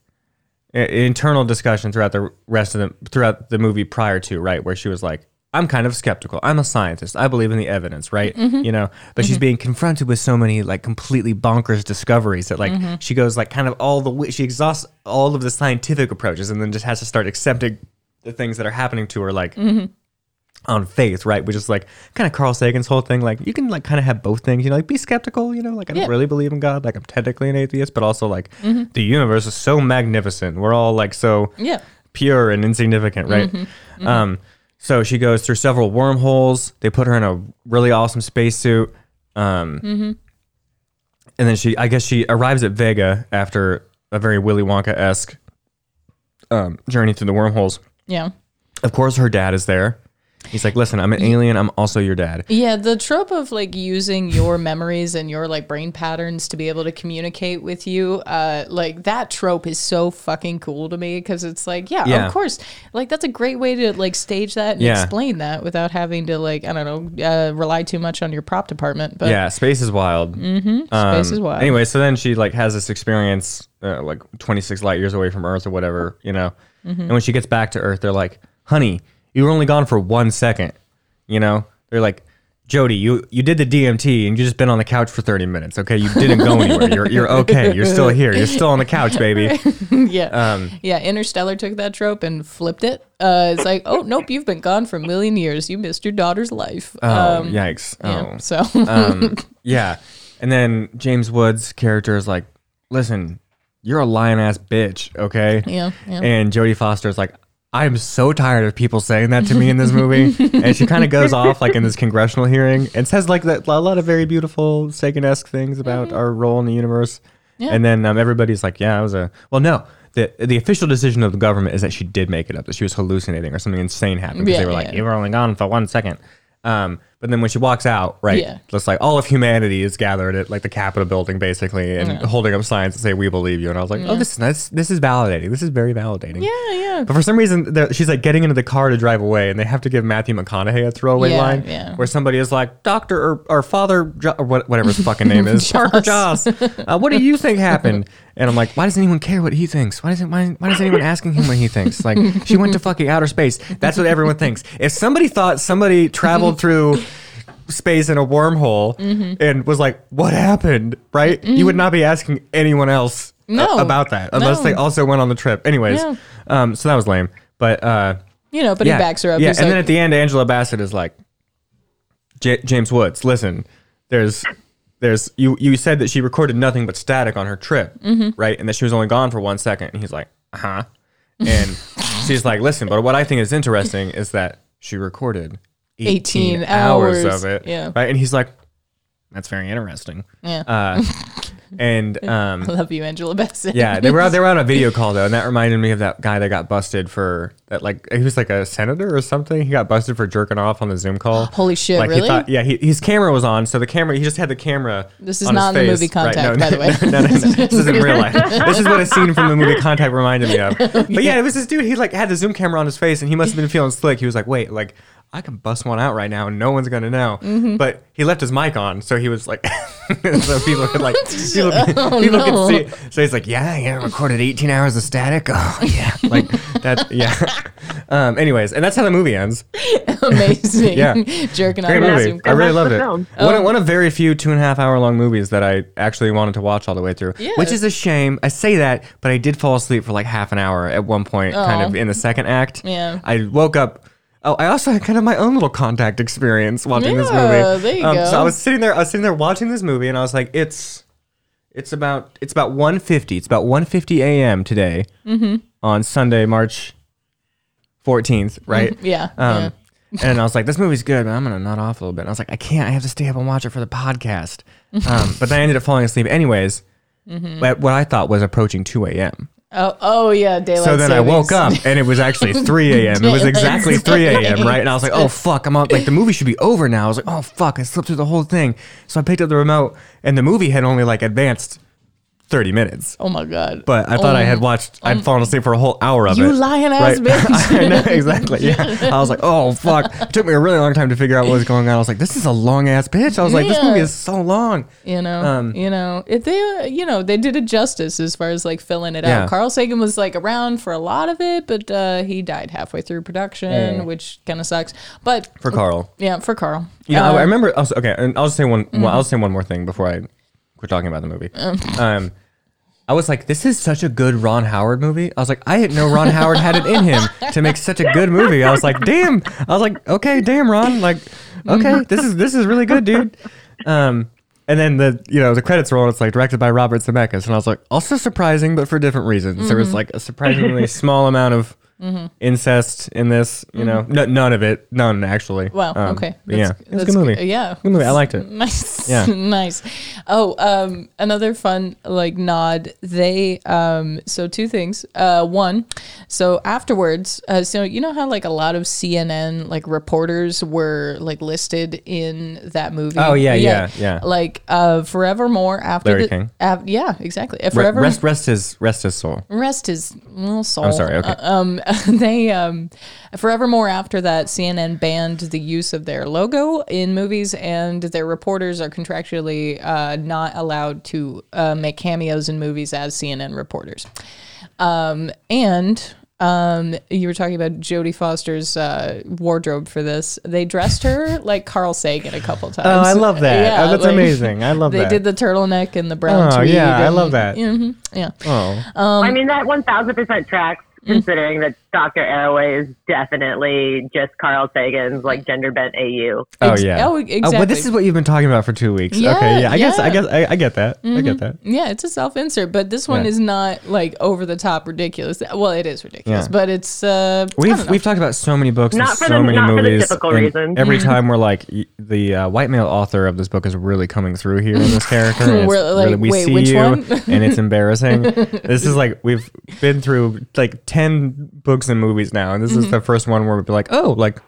[SPEAKER 2] internal discussion throughout the rest of the throughout the movie prior to right, where she was like. I'm kind of skeptical. I'm a scientist. I believe in the evidence, right? Mm-hmm. You know, but she's mm-hmm. being confronted with so many like completely bonkers discoveries that like mm-hmm. she goes like kind of all the way she exhausts all of the scientific approaches and then just has to start accepting the things that are happening to her like on faith, right? Which is like kind of Carl Sagan's whole thing. Like you can like kind of have both things, you know, like be skeptical, you know, like I don't
[SPEAKER 1] Yeah.
[SPEAKER 2] really believe in God, like I'm technically an atheist, but also like the universe is so magnificent. We're all like so
[SPEAKER 1] Yeah.
[SPEAKER 2] pure and insignificant, right? Um, so she goes through several wormholes. They put her in a really awesome spacesuit. Um, And then she, I guess she arrives at Vega after a very Willy Wonka esque um, journey through the wormholes.
[SPEAKER 1] Yeah.
[SPEAKER 2] Of course, her dad is there. He's like, listen, I'm an alien. I'm also your dad.
[SPEAKER 1] Yeah, the trope of like using your memories and your like brain patterns to be able to communicate with you, uh, like that trope is so fucking cool to me because it's like, yeah,
[SPEAKER 2] Yeah.
[SPEAKER 1] of course, like that's a great way to like stage that and
[SPEAKER 2] Yeah.
[SPEAKER 1] explain that without having to like I don't know uh, rely too much on your prop department. But
[SPEAKER 2] yeah, space is wild. Mm-hmm.
[SPEAKER 1] Space is wild.
[SPEAKER 2] Anyway, so then she like has this experience, uh, like 26 light years away from Earth or whatever, you know.
[SPEAKER 1] Mm-hmm.
[SPEAKER 2] And when she gets back to Earth, they're like, "Honey, you were only gone for one second. You know, they're like, "Jodie, you you did the DMT and you just been on the couch for 30 minutes. Okay, you didn't go anywhere. You're you're okay. You're still here. You're still on the couch, baby."
[SPEAKER 1] yeah,
[SPEAKER 2] Um,
[SPEAKER 1] yeah. Interstellar took that trope and flipped it. Uh, it's like, oh nope, you've been gone for a million years. You missed your daughter's life.
[SPEAKER 2] Oh,
[SPEAKER 1] Um,
[SPEAKER 2] yikes.
[SPEAKER 1] yeah,
[SPEAKER 2] Oh.
[SPEAKER 1] so
[SPEAKER 2] um, yeah. And then James Woods' character is like, listen, you're a lion ass bitch, okay?
[SPEAKER 1] Yeah, yeah.
[SPEAKER 2] And Jodie Foster's like, I'm so tired of people saying that to me in this movie. and she kind of goes off like in this congressional hearing and says like that, a lot of very beautiful Sagan esque things about our role in the universe.
[SPEAKER 1] Yeah.
[SPEAKER 2] And then um, everybody's like, yeah, I was a, well, no. The, the official decision of the government is that she did make it up, that she was hallucinating or something insane happened because
[SPEAKER 1] Yeah,
[SPEAKER 2] they were like,
[SPEAKER 1] yeah.
[SPEAKER 2] you were only gone for one second. Um, but then when she walks out, right,
[SPEAKER 1] Yeah.
[SPEAKER 2] just like all of humanity is gathered at like the Capitol building basically and holding up signs that say we believe you. And I was like, oh, this is nice. This is validating. This is very validating.
[SPEAKER 1] yeah, yeah.
[SPEAKER 2] But for some reason, she's like getting into the car to drive away, and they have to give Matthew McConaughey a throwaway
[SPEAKER 1] Yeah,
[SPEAKER 2] line
[SPEAKER 1] yeah.
[SPEAKER 2] where somebody is like, "Doctor or, or Father jo- or whatever his fucking name is, Parker Joss. Uh, what do you think happened?" And I'm like, "Why does anyone care what he thinks? Why doesn't why, why is anyone asking him what he thinks? Like, she went to fucking outer space. That's what everyone thinks. If somebody thought somebody traveled through." space in a wormhole
[SPEAKER 1] Mm-hmm.
[SPEAKER 2] and was like, "What happened?" Right? You would not be asking anyone else uh,
[SPEAKER 1] No.
[SPEAKER 2] about that unless
[SPEAKER 1] No.
[SPEAKER 2] they also went on the trip. Anyways,
[SPEAKER 1] Yeah.
[SPEAKER 2] um, so that was lame. But uh,
[SPEAKER 1] You know, but
[SPEAKER 2] yeah,
[SPEAKER 1] he backs her up.
[SPEAKER 2] Yeah,
[SPEAKER 1] He's
[SPEAKER 2] and
[SPEAKER 1] like,
[SPEAKER 2] then at the end, Angela Bassett is like, "James Woods, listen, there's." There's you. You said that she recorded nothing but static on her trip,
[SPEAKER 1] Mm-hmm.
[SPEAKER 2] right? And that she was only gone for one second. And he's like, "Uh huh." And she's like, "Listen, but what I think is interesting is that she recorded 18,
[SPEAKER 1] 18
[SPEAKER 2] hours
[SPEAKER 1] hours.
[SPEAKER 2] of it,
[SPEAKER 1] Yeah.
[SPEAKER 2] right?" And he's like, "That's very interesting."
[SPEAKER 1] yeah.
[SPEAKER 2] Uh, and um,
[SPEAKER 1] I love you, Angela Bassett.
[SPEAKER 2] yeah, they were out, they were on a video call though, and that reminded me of that guy that got busted for that. Like he was like a senator or something. He got busted for jerking off on the Zoom call.
[SPEAKER 1] Holy shit,
[SPEAKER 2] Like
[SPEAKER 1] really?
[SPEAKER 2] he thought, yeah, he, his camera was on, so the camera he just had the camera.
[SPEAKER 1] This is not in the movie Contact,
[SPEAKER 2] no,
[SPEAKER 1] by the way.
[SPEAKER 2] No, no, no, this is in real life. This is what a scene from the movie Contact reminded me of. But yeah, it was this dude. He like had the Zoom camera on his face, and he must have been feeling slick. He was like, wait, like. I can bust one out right now and no one's gonna know.
[SPEAKER 1] Mm-hmm.
[SPEAKER 2] But he left his mic on, so he was like, so people could like, people,
[SPEAKER 1] Oh,
[SPEAKER 2] people
[SPEAKER 1] no.
[SPEAKER 2] could see. So he's like, yeah, yeah, recorded 18 hours of static. Oh yeah, like that. Yeah. Um. Anyways, and that's how the movie ends.
[SPEAKER 1] Amazing.
[SPEAKER 2] Yeah.
[SPEAKER 1] Jerking off
[SPEAKER 2] Great movie. I really
[SPEAKER 3] that's
[SPEAKER 2] loved it.
[SPEAKER 3] film.
[SPEAKER 2] One, of, one of very few two and a half hour long movies that I actually wanted to watch all the way through.
[SPEAKER 1] Yeah.
[SPEAKER 2] Which is a shame. I say that, but I did fall asleep for like half an hour at one point, kind of in the second act.
[SPEAKER 1] Yeah.
[SPEAKER 2] I woke up. Oh, I also had kind of my own little contact experience watching this
[SPEAKER 1] Yeah,
[SPEAKER 2] movie.
[SPEAKER 1] there you
[SPEAKER 2] Um,
[SPEAKER 1] go.
[SPEAKER 2] So I was sitting there, I was sitting there watching this movie, and I was like, it's, it's about, it's about 1.50. It's about 1.50 a.m. today
[SPEAKER 1] Mm-hmm.
[SPEAKER 2] on Sunday, March 14th, right?
[SPEAKER 1] Yeah.
[SPEAKER 2] Um, And I was like, this movie's good, but I'm going to nod off a little bit. And I was like, I can't. I have to stay up and watch it for the podcast. Um, but then I ended up falling asleep anyways
[SPEAKER 1] Mm-hmm.
[SPEAKER 2] at what I thought was approaching 2 a.m.
[SPEAKER 1] Oh, oh yeah, daylight.
[SPEAKER 2] So then I woke up and it was actually 3 a.m. It was exactly 3 a.m. right? And I was like, oh fuck, I'm on like the movie should be over now. I was like, oh fuck, I slept through the whole thing. So I picked up the remote and the movie had only like advanced 30 minutes.
[SPEAKER 1] Oh my god.
[SPEAKER 2] But I thought I had watched, I'd fallen asleep for a whole hour of
[SPEAKER 1] You
[SPEAKER 2] it.
[SPEAKER 1] You lying ass bitch.
[SPEAKER 2] I know, exactly. Yeah. I was like, oh, fuck. It took me a really long time to figure out what was going on. I was like, this is a long ass bitch. I was like, this movie is so long.
[SPEAKER 1] you know,
[SPEAKER 2] Um,
[SPEAKER 1] you know, if they, you know, they did it justice as far as like filling it
[SPEAKER 2] Yeah.
[SPEAKER 1] out. Carl Sagan was like around for a lot of it, but uh, he died halfway through production,
[SPEAKER 2] Yeah.
[SPEAKER 1] which kind of sucks. But
[SPEAKER 2] For Carl.
[SPEAKER 1] yeah, for Carl.
[SPEAKER 2] Yeah,
[SPEAKER 1] Uh,
[SPEAKER 2] I remember. Also, okay, and I'll just say one.
[SPEAKER 1] Mm-hmm.
[SPEAKER 2] Well, I'll say one more thing before I quit talking about the movie.
[SPEAKER 1] Uh.
[SPEAKER 2] Um, I was like, this is such a good Ron Howard movie. I was like, I didn't know Ron Howard had it in him to make such a good movie. I was like, damn. I was like, okay, damn, Ron. Like, okay, this is this is really good, dude. Um, and then the you know the credits roll. It's like directed by Robert Zemeckis, and I was like, also surprising, but for different reasons. There
[SPEAKER 1] Mm-hmm.
[SPEAKER 2] was like a surprisingly small amount of. Incest in this, you know, n- none of it, none actually.
[SPEAKER 1] Mm-hmm. Wow.
[SPEAKER 2] Um,
[SPEAKER 1] okay.
[SPEAKER 2] yeah, it's a good movie.
[SPEAKER 1] Yeah.
[SPEAKER 2] Good movie. I liked it.
[SPEAKER 1] Nice.
[SPEAKER 2] Yeah.
[SPEAKER 1] nice. Oh, um, another fun like nod. They um so two things. Uh one, so afterwards, uh, so you know how like a lot of CNN like reporters were like listed in that movie?
[SPEAKER 2] Oh, yeah, yeah, yeah. yeah.
[SPEAKER 1] Like uh forevermore after
[SPEAKER 2] Larry
[SPEAKER 1] the,
[SPEAKER 2] King.
[SPEAKER 1] af- yeah, exactly. Uh, Forever
[SPEAKER 2] rest, rest his, rest his soul.
[SPEAKER 1] rest his soul.
[SPEAKER 2] I'm sorry, okay.
[SPEAKER 1] Uh, um, they um, forevermore after that, CNN banned the use of their logo in movies, and their reporters are contractually uh, not allowed to uh, make cameos in movies as CNN reporters. Um, and um, you were talking about Jodie Foster's uh, wardrobe for this. They dressed her like Carl Sagan a couple times.
[SPEAKER 2] Oh, I love that. Oh, that's amazing. I love
[SPEAKER 1] they
[SPEAKER 2] that.
[SPEAKER 1] They did the turtleneck and the brown
[SPEAKER 2] Oh,
[SPEAKER 1] tweed.
[SPEAKER 2] yeah, I love that.
[SPEAKER 1] Mhm, yeah.
[SPEAKER 2] Oh,
[SPEAKER 1] Um,
[SPEAKER 3] I mean, that 1000% tracks,
[SPEAKER 1] Mm.
[SPEAKER 3] considering that Dr. Arroway is definitely just Carl Sagan's, like, gender bent AU.
[SPEAKER 2] oh
[SPEAKER 1] Ex-
[SPEAKER 2] yeah.
[SPEAKER 1] oh,
[SPEAKER 2] Oh,
[SPEAKER 1] exactly.
[SPEAKER 2] but this is what you've been talking about for two weeks.
[SPEAKER 1] Yeah,
[SPEAKER 2] okay, yeah. I guess, I.
[SPEAKER 1] Mm-hmm.
[SPEAKER 2] guess, I, I get that. I get that.
[SPEAKER 1] Yeah, it's a self insert, but this one
[SPEAKER 2] Yeah.
[SPEAKER 1] is not like over the top ridiculous. Well, it is ridiculous,
[SPEAKER 2] Yeah.
[SPEAKER 1] but it's uh
[SPEAKER 2] We've we've talked about so many books
[SPEAKER 3] Not
[SPEAKER 2] and
[SPEAKER 3] for
[SPEAKER 2] so
[SPEAKER 3] the-
[SPEAKER 2] many
[SPEAKER 3] not for the
[SPEAKER 2] movies.
[SPEAKER 3] typical reasons.
[SPEAKER 2] Every time we're like, the uh, white male author of this book is really coming through here in this character. and
[SPEAKER 1] We're like,
[SPEAKER 2] really- we
[SPEAKER 1] wait,
[SPEAKER 2] see
[SPEAKER 1] which
[SPEAKER 2] you,
[SPEAKER 1] one?
[SPEAKER 2] and it's embarrassing. this is like we've been through like ten books and movies now, and this
[SPEAKER 1] Mm-hmm.
[SPEAKER 2] is the first one where we'd be like, oh, like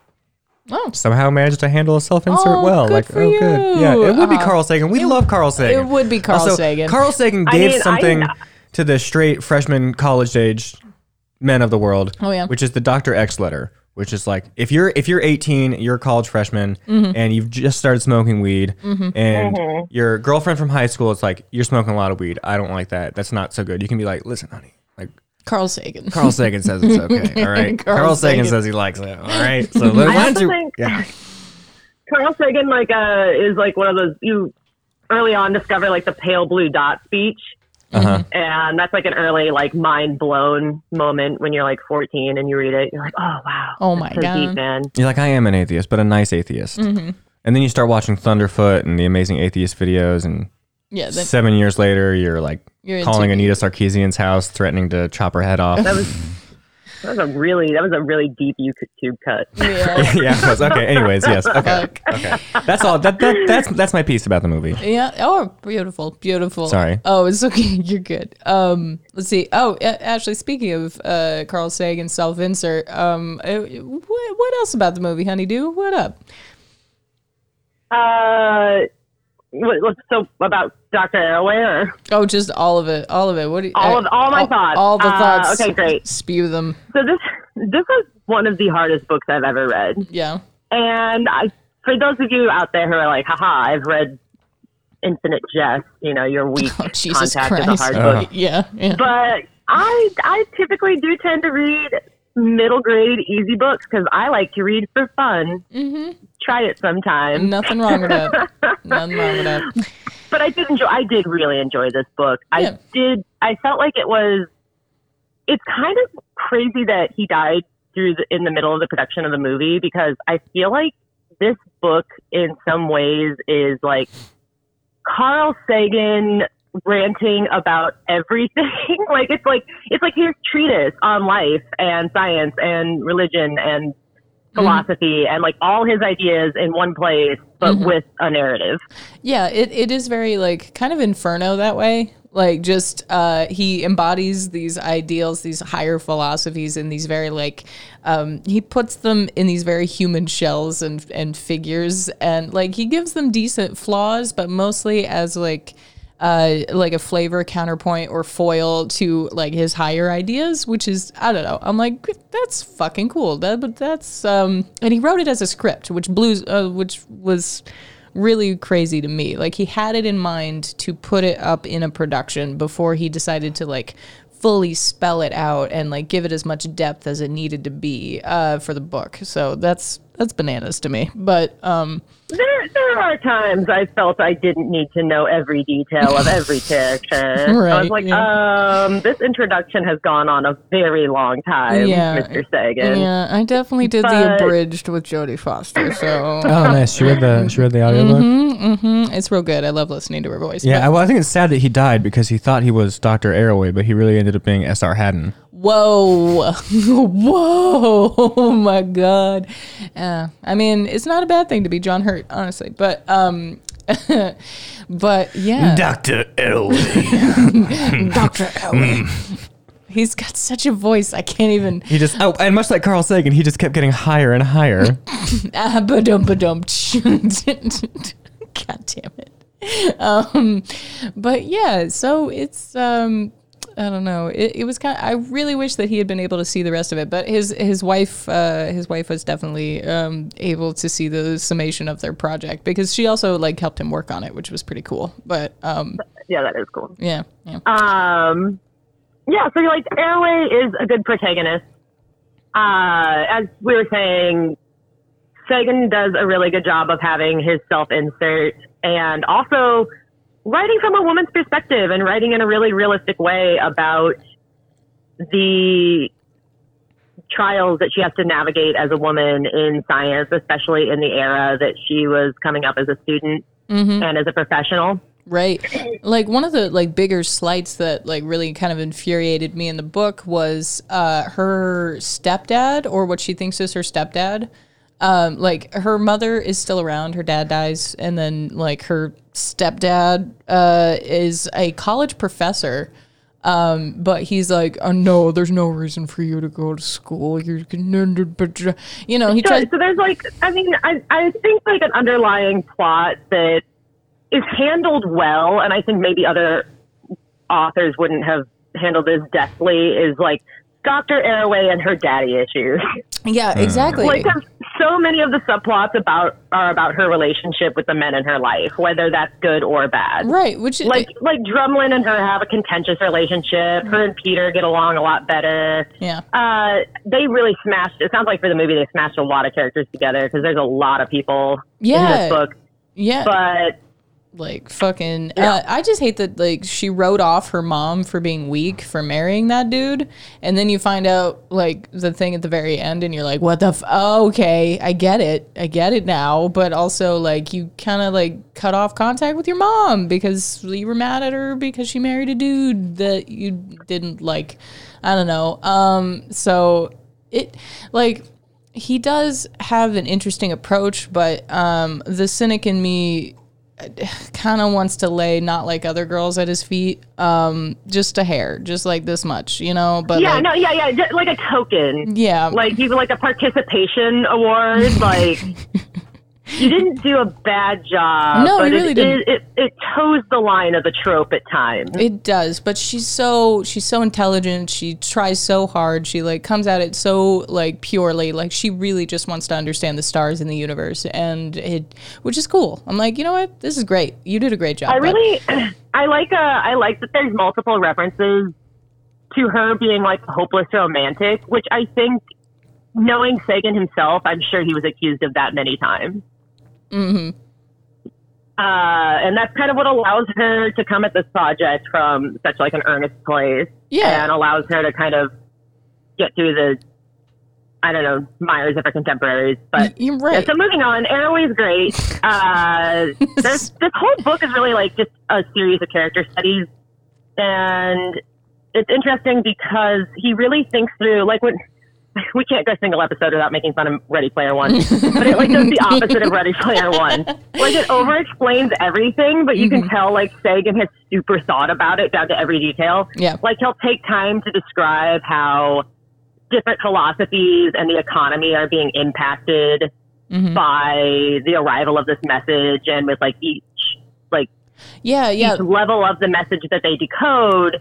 [SPEAKER 1] Oh.
[SPEAKER 2] somehow managed to handle a self insert
[SPEAKER 1] Oh,
[SPEAKER 2] well.
[SPEAKER 1] good
[SPEAKER 2] like,
[SPEAKER 1] for
[SPEAKER 2] oh, good. Yeah, it would be
[SPEAKER 1] Uh,
[SPEAKER 2] Carl Sagan. We love Carl Sagan.
[SPEAKER 1] it would be Carl
[SPEAKER 2] Also,
[SPEAKER 1] Sagan.
[SPEAKER 2] Carl Sagan
[SPEAKER 3] I
[SPEAKER 2] gave
[SPEAKER 3] mean, I-
[SPEAKER 2] something to the straight freshman college age men of the world.
[SPEAKER 1] Oh, yeah.
[SPEAKER 2] which is the Dr. X letter. Which is like if you're if you're 18, you're a college freshman,
[SPEAKER 1] Mm-hmm.
[SPEAKER 2] and you've just started smoking weed, and
[SPEAKER 3] Mhm.
[SPEAKER 2] your girlfriend from high school is like, you're smoking a lot of weed. I don't like that. That's not so good. You can be like, listen, honey, like
[SPEAKER 1] Carl Sagan.
[SPEAKER 2] Carl Sagan says it's okay. All right,
[SPEAKER 1] Carl
[SPEAKER 2] Carl, Sagan.
[SPEAKER 1] Sagan.
[SPEAKER 2] says he likes it. All right, so why don't
[SPEAKER 3] also
[SPEAKER 2] you?
[SPEAKER 3] think-
[SPEAKER 2] Yeah,
[SPEAKER 3] Carl Sagan, like, uh, is like one of those, you early on discover, like, the pale blue dot speech.
[SPEAKER 2] uh-huh.
[SPEAKER 3] And that's like an early, like, mind blown moment when you're like 14 and you read it. You're like, oh, wow.
[SPEAKER 1] Oh my
[SPEAKER 3] so
[SPEAKER 1] God.
[SPEAKER 3] Deep, man.
[SPEAKER 2] You're like, I am an atheist, but a nice atheist.
[SPEAKER 1] Mm-hmm.
[SPEAKER 2] And then you start watching Thunderfoot and the Amazing Atheist videos, and
[SPEAKER 1] Yeah, that,
[SPEAKER 2] seven years later, you're like
[SPEAKER 1] You're
[SPEAKER 2] calling
[SPEAKER 1] into-
[SPEAKER 2] Anita Sarkeesian's house, threatening to chop her head off.
[SPEAKER 3] That was, that was a really, that was a really deep YouTube cut.
[SPEAKER 1] yeah.
[SPEAKER 2] yeah. it was- Okay. Anyways, yes. Okay.
[SPEAKER 1] Fuck.
[SPEAKER 2] Okay. That's all. That, that that's that's my piece about the movie.
[SPEAKER 1] Yeah. Oh, beautiful, beautiful.
[SPEAKER 2] Sorry.
[SPEAKER 1] Oh, it's okay. You're good. Um, let's see. Oh, a- actually, speaking of uh, Carl Sagan self-insert, um, uh, what, what else about the movie, Honeydew? What up?
[SPEAKER 3] Uh, what, what- so about Dr. Arroway or
[SPEAKER 1] Oh, just all of it. All of it. What? Do you,
[SPEAKER 3] all of all my
[SPEAKER 1] all,
[SPEAKER 3] thoughts?
[SPEAKER 1] All the
[SPEAKER 3] Uh,
[SPEAKER 1] thoughts.
[SPEAKER 3] Okay, great.
[SPEAKER 1] Spew them.
[SPEAKER 3] So this this was one of the hardest books I've ever read,
[SPEAKER 1] Yeah.
[SPEAKER 3] and I, for those of you out there who are like, haha, I've read Infinite Jest, you know, your weak
[SPEAKER 1] Oh, Jesus
[SPEAKER 3] contact is a hard
[SPEAKER 2] Uh-huh.
[SPEAKER 3] book.
[SPEAKER 1] Yeah. Yeah.
[SPEAKER 3] But I I typically do tend to read middle grade easy books because I like to read for fun.
[SPEAKER 1] mm-hmm.
[SPEAKER 3] Try it sometime.
[SPEAKER 1] Nothing wrong with that. Nothing wrong with that.
[SPEAKER 3] but I did enjoy. I did really enjoy this book.
[SPEAKER 1] Yeah.
[SPEAKER 3] I did. I felt like it was. It's kind of crazy that he died through the, in the middle of the production of the movie because I feel like this book, in some ways, is like Carl Sagan ranting about everything. like it's like it's like his treatise on life and science and religion and philosophy and like all his ideas in one place, but with a narrative.
[SPEAKER 1] Yeah, it, it is very like kind of inferno that way. Like just uh, he embodies these ideals, these higher philosophies, in these very like um, he puts them in these very human shells and and figures, and like he gives them decent flaws, but mostly as like uh, like a flavor counterpoint or foil to like his higher ideas, which is I don't know. I'm like that's fucking cool. That but that's um, and he wrote it as a script, which blues uh, which was really crazy to me. Like he had it in mind to put it up in a production before he decided to like fully spell it out and like give it as much depth as it needed to be uh, for the book. So that's that's bananas to me. But um,
[SPEAKER 3] there there are times I felt I didn't need to know every detail of every character.
[SPEAKER 1] Right,
[SPEAKER 3] I was like, um, this introduction has gone on a very long time,
[SPEAKER 1] Yeah.
[SPEAKER 3] Mr. Sagan.
[SPEAKER 1] yeah, I definitely did the abridged with Jodie Foster. So
[SPEAKER 2] Oh, nice. She read the she read the audiobook.
[SPEAKER 1] mm, it's real good. I love listening to her voice.
[SPEAKER 2] Yeah,
[SPEAKER 1] But-
[SPEAKER 2] I, well, I think it's sad that he died because he thought he was Doctor Arroway, but he really ended up being S.R. Haddon.
[SPEAKER 1] Whoa, whoa, oh my god. Uh, I mean, it's not a bad thing to be John Hurt, honestly. But um, but yeah,
[SPEAKER 2] Doctor Arroway.
[SPEAKER 1] Doctor Elway. He's got such a voice. I can't even.
[SPEAKER 2] he just oh, and much like Carl Sagan, he just kept getting higher and higher.
[SPEAKER 1] Ah, ba-dum, ba-dum. God damn it. Um, but yeah, so it's um, I don't know. It, it was kind. Of, I really wish that he had been able to see the rest of it, but his his wife uh, his wife was definitely um, able to see the summation of their project because she also like helped him work on it, which was pretty cool. But um,
[SPEAKER 3] Yeah, that is cool.
[SPEAKER 1] yeah, yeah.
[SPEAKER 3] Um, yeah, so like Arroway is a good protagonist. Uh, as we were saying, Sagan does a really good job of having his self insert and also writing from a woman's perspective and writing in a really realistic way about the trials that she has to navigate as a woman in science, especially in the era that she was coming up as a student and as a professional.
[SPEAKER 1] Right. Like one of the like bigger slights that like really kind of infuriated me in the book was uh her stepdad or what she thinks is her stepdad. Um like her mother is still around, her dad dies and then like her stepdad uh is a college professor. Um, but he's like, oh no, there's no reason for you to go to school. You're, you know, he
[SPEAKER 3] So,
[SPEAKER 1] tries.
[SPEAKER 3] so there's like, I mean, I, I think like an underlying plot that is handled well, and I think maybe other authors wouldn't have handled this deftly, is like Dr. Arroway and her daddy issues.
[SPEAKER 1] Yeah, exactly.
[SPEAKER 3] like, 'cause so many of the subplots about are about her relationship with the men in her life, whether that's good or bad.
[SPEAKER 1] right, which is
[SPEAKER 3] Like, like Drumlin and her have a contentious relationship. Her and Peter get along a lot better.
[SPEAKER 1] yeah.
[SPEAKER 3] Uh, they really smashed. It sounds like for the movie they smashed a lot of characters together because there's a lot of people in this book.
[SPEAKER 1] Yeah.
[SPEAKER 3] But
[SPEAKER 1] like fucking uh, i just hate that like she wrote off her mom for being weak for marrying that dude. And then you find out like the thing at the very end and you're like what the f- oh, okay i get it. I get it now. But also like you kind of like cut off contact with your mom because you were mad at her because she married a dude that you didn't like. I don't know. Um so it like he does have an interesting approach, but um, the cynic in me kind of wants to lay not like other girls at his feet, um, just a hair, just like this much, you know. But
[SPEAKER 3] yeah,
[SPEAKER 1] like,
[SPEAKER 3] no, yeah, yeah, just like a token.
[SPEAKER 1] yeah,
[SPEAKER 3] Like you like a participation award. Like you didn't do a bad job.
[SPEAKER 1] No,
[SPEAKER 3] but
[SPEAKER 1] you really
[SPEAKER 3] it,
[SPEAKER 1] didn't.
[SPEAKER 3] It, it, it toes the line of the trope at times.
[SPEAKER 1] It does, but she's so she's so intelligent. She tries so hard. She like comes at it so like purely. Like she really just wants to understand the stars in the universe, and it, which is cool. I'm like, you know what? This is great. You did a great job.
[SPEAKER 3] I
[SPEAKER 1] but-
[SPEAKER 3] really, I like, uh, I like that there's multiple references to her being like a hopeless romantic, which I think, knowing Sagan himself, I'm sure he was accused of that many times.
[SPEAKER 1] Mm-hmm.
[SPEAKER 3] Uh, and that's kind of what allows her to come at this project from such like an earnest place,
[SPEAKER 1] Yeah.
[SPEAKER 3] and allows her to kind of get through the, I don't know, mires of her contemporaries. But
[SPEAKER 1] You're
[SPEAKER 3] yeah, so moving on, Arroway's great. Uh, this whole book is really like just a series of character studies, and it's interesting because he really thinks through like when we can't go a single episode without making fun of Ready Player One, but it like does the opposite of Ready Player One. Like it over explains everything, but you
[SPEAKER 1] Mm-hmm.
[SPEAKER 3] can tell like Sagan has super thought about it down to every detail.
[SPEAKER 1] Yeah.
[SPEAKER 3] Like he'll take time to describe how different philosophies and the economy are being impacted
[SPEAKER 1] Mhm.
[SPEAKER 3] by the arrival of this message and with like each like
[SPEAKER 1] Yeah, yeah.
[SPEAKER 3] each level of the message that they decode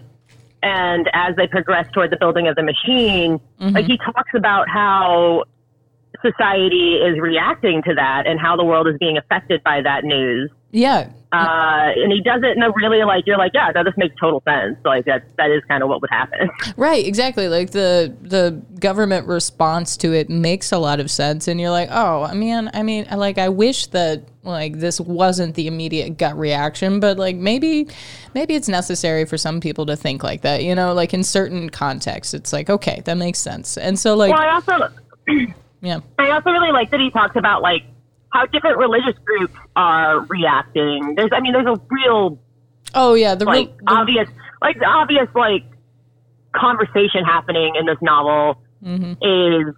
[SPEAKER 3] and as they progress toward the building of the machine
[SPEAKER 1] Mm-hmm.
[SPEAKER 3] like he talks about how society is reacting to that and how the world is being affected by that news
[SPEAKER 1] Yeah.
[SPEAKER 3] uh, and he does it in a really like you're like yeah that just makes total sense like that that is kind of what would happen
[SPEAKER 1] Right, exactly. Like the the government response to it makes a lot of sense and you're like, "Oh, I mean, I mean, like I wish that like this wasn't the immediate gut reaction, but like maybe maybe it's necessary for some people to think like that, you know, like in certain contexts. It's like, okay, that makes sense. And so like
[SPEAKER 3] well i also
[SPEAKER 1] yeah.
[SPEAKER 3] I also really like that he talks about like how different religious groups are reacting. There's, I mean, there's a real
[SPEAKER 1] Oh yeah, the,
[SPEAKER 3] like
[SPEAKER 1] real the
[SPEAKER 3] obvious, like the obvious like conversation happening in this novel
[SPEAKER 1] Mm-hmm.
[SPEAKER 3] is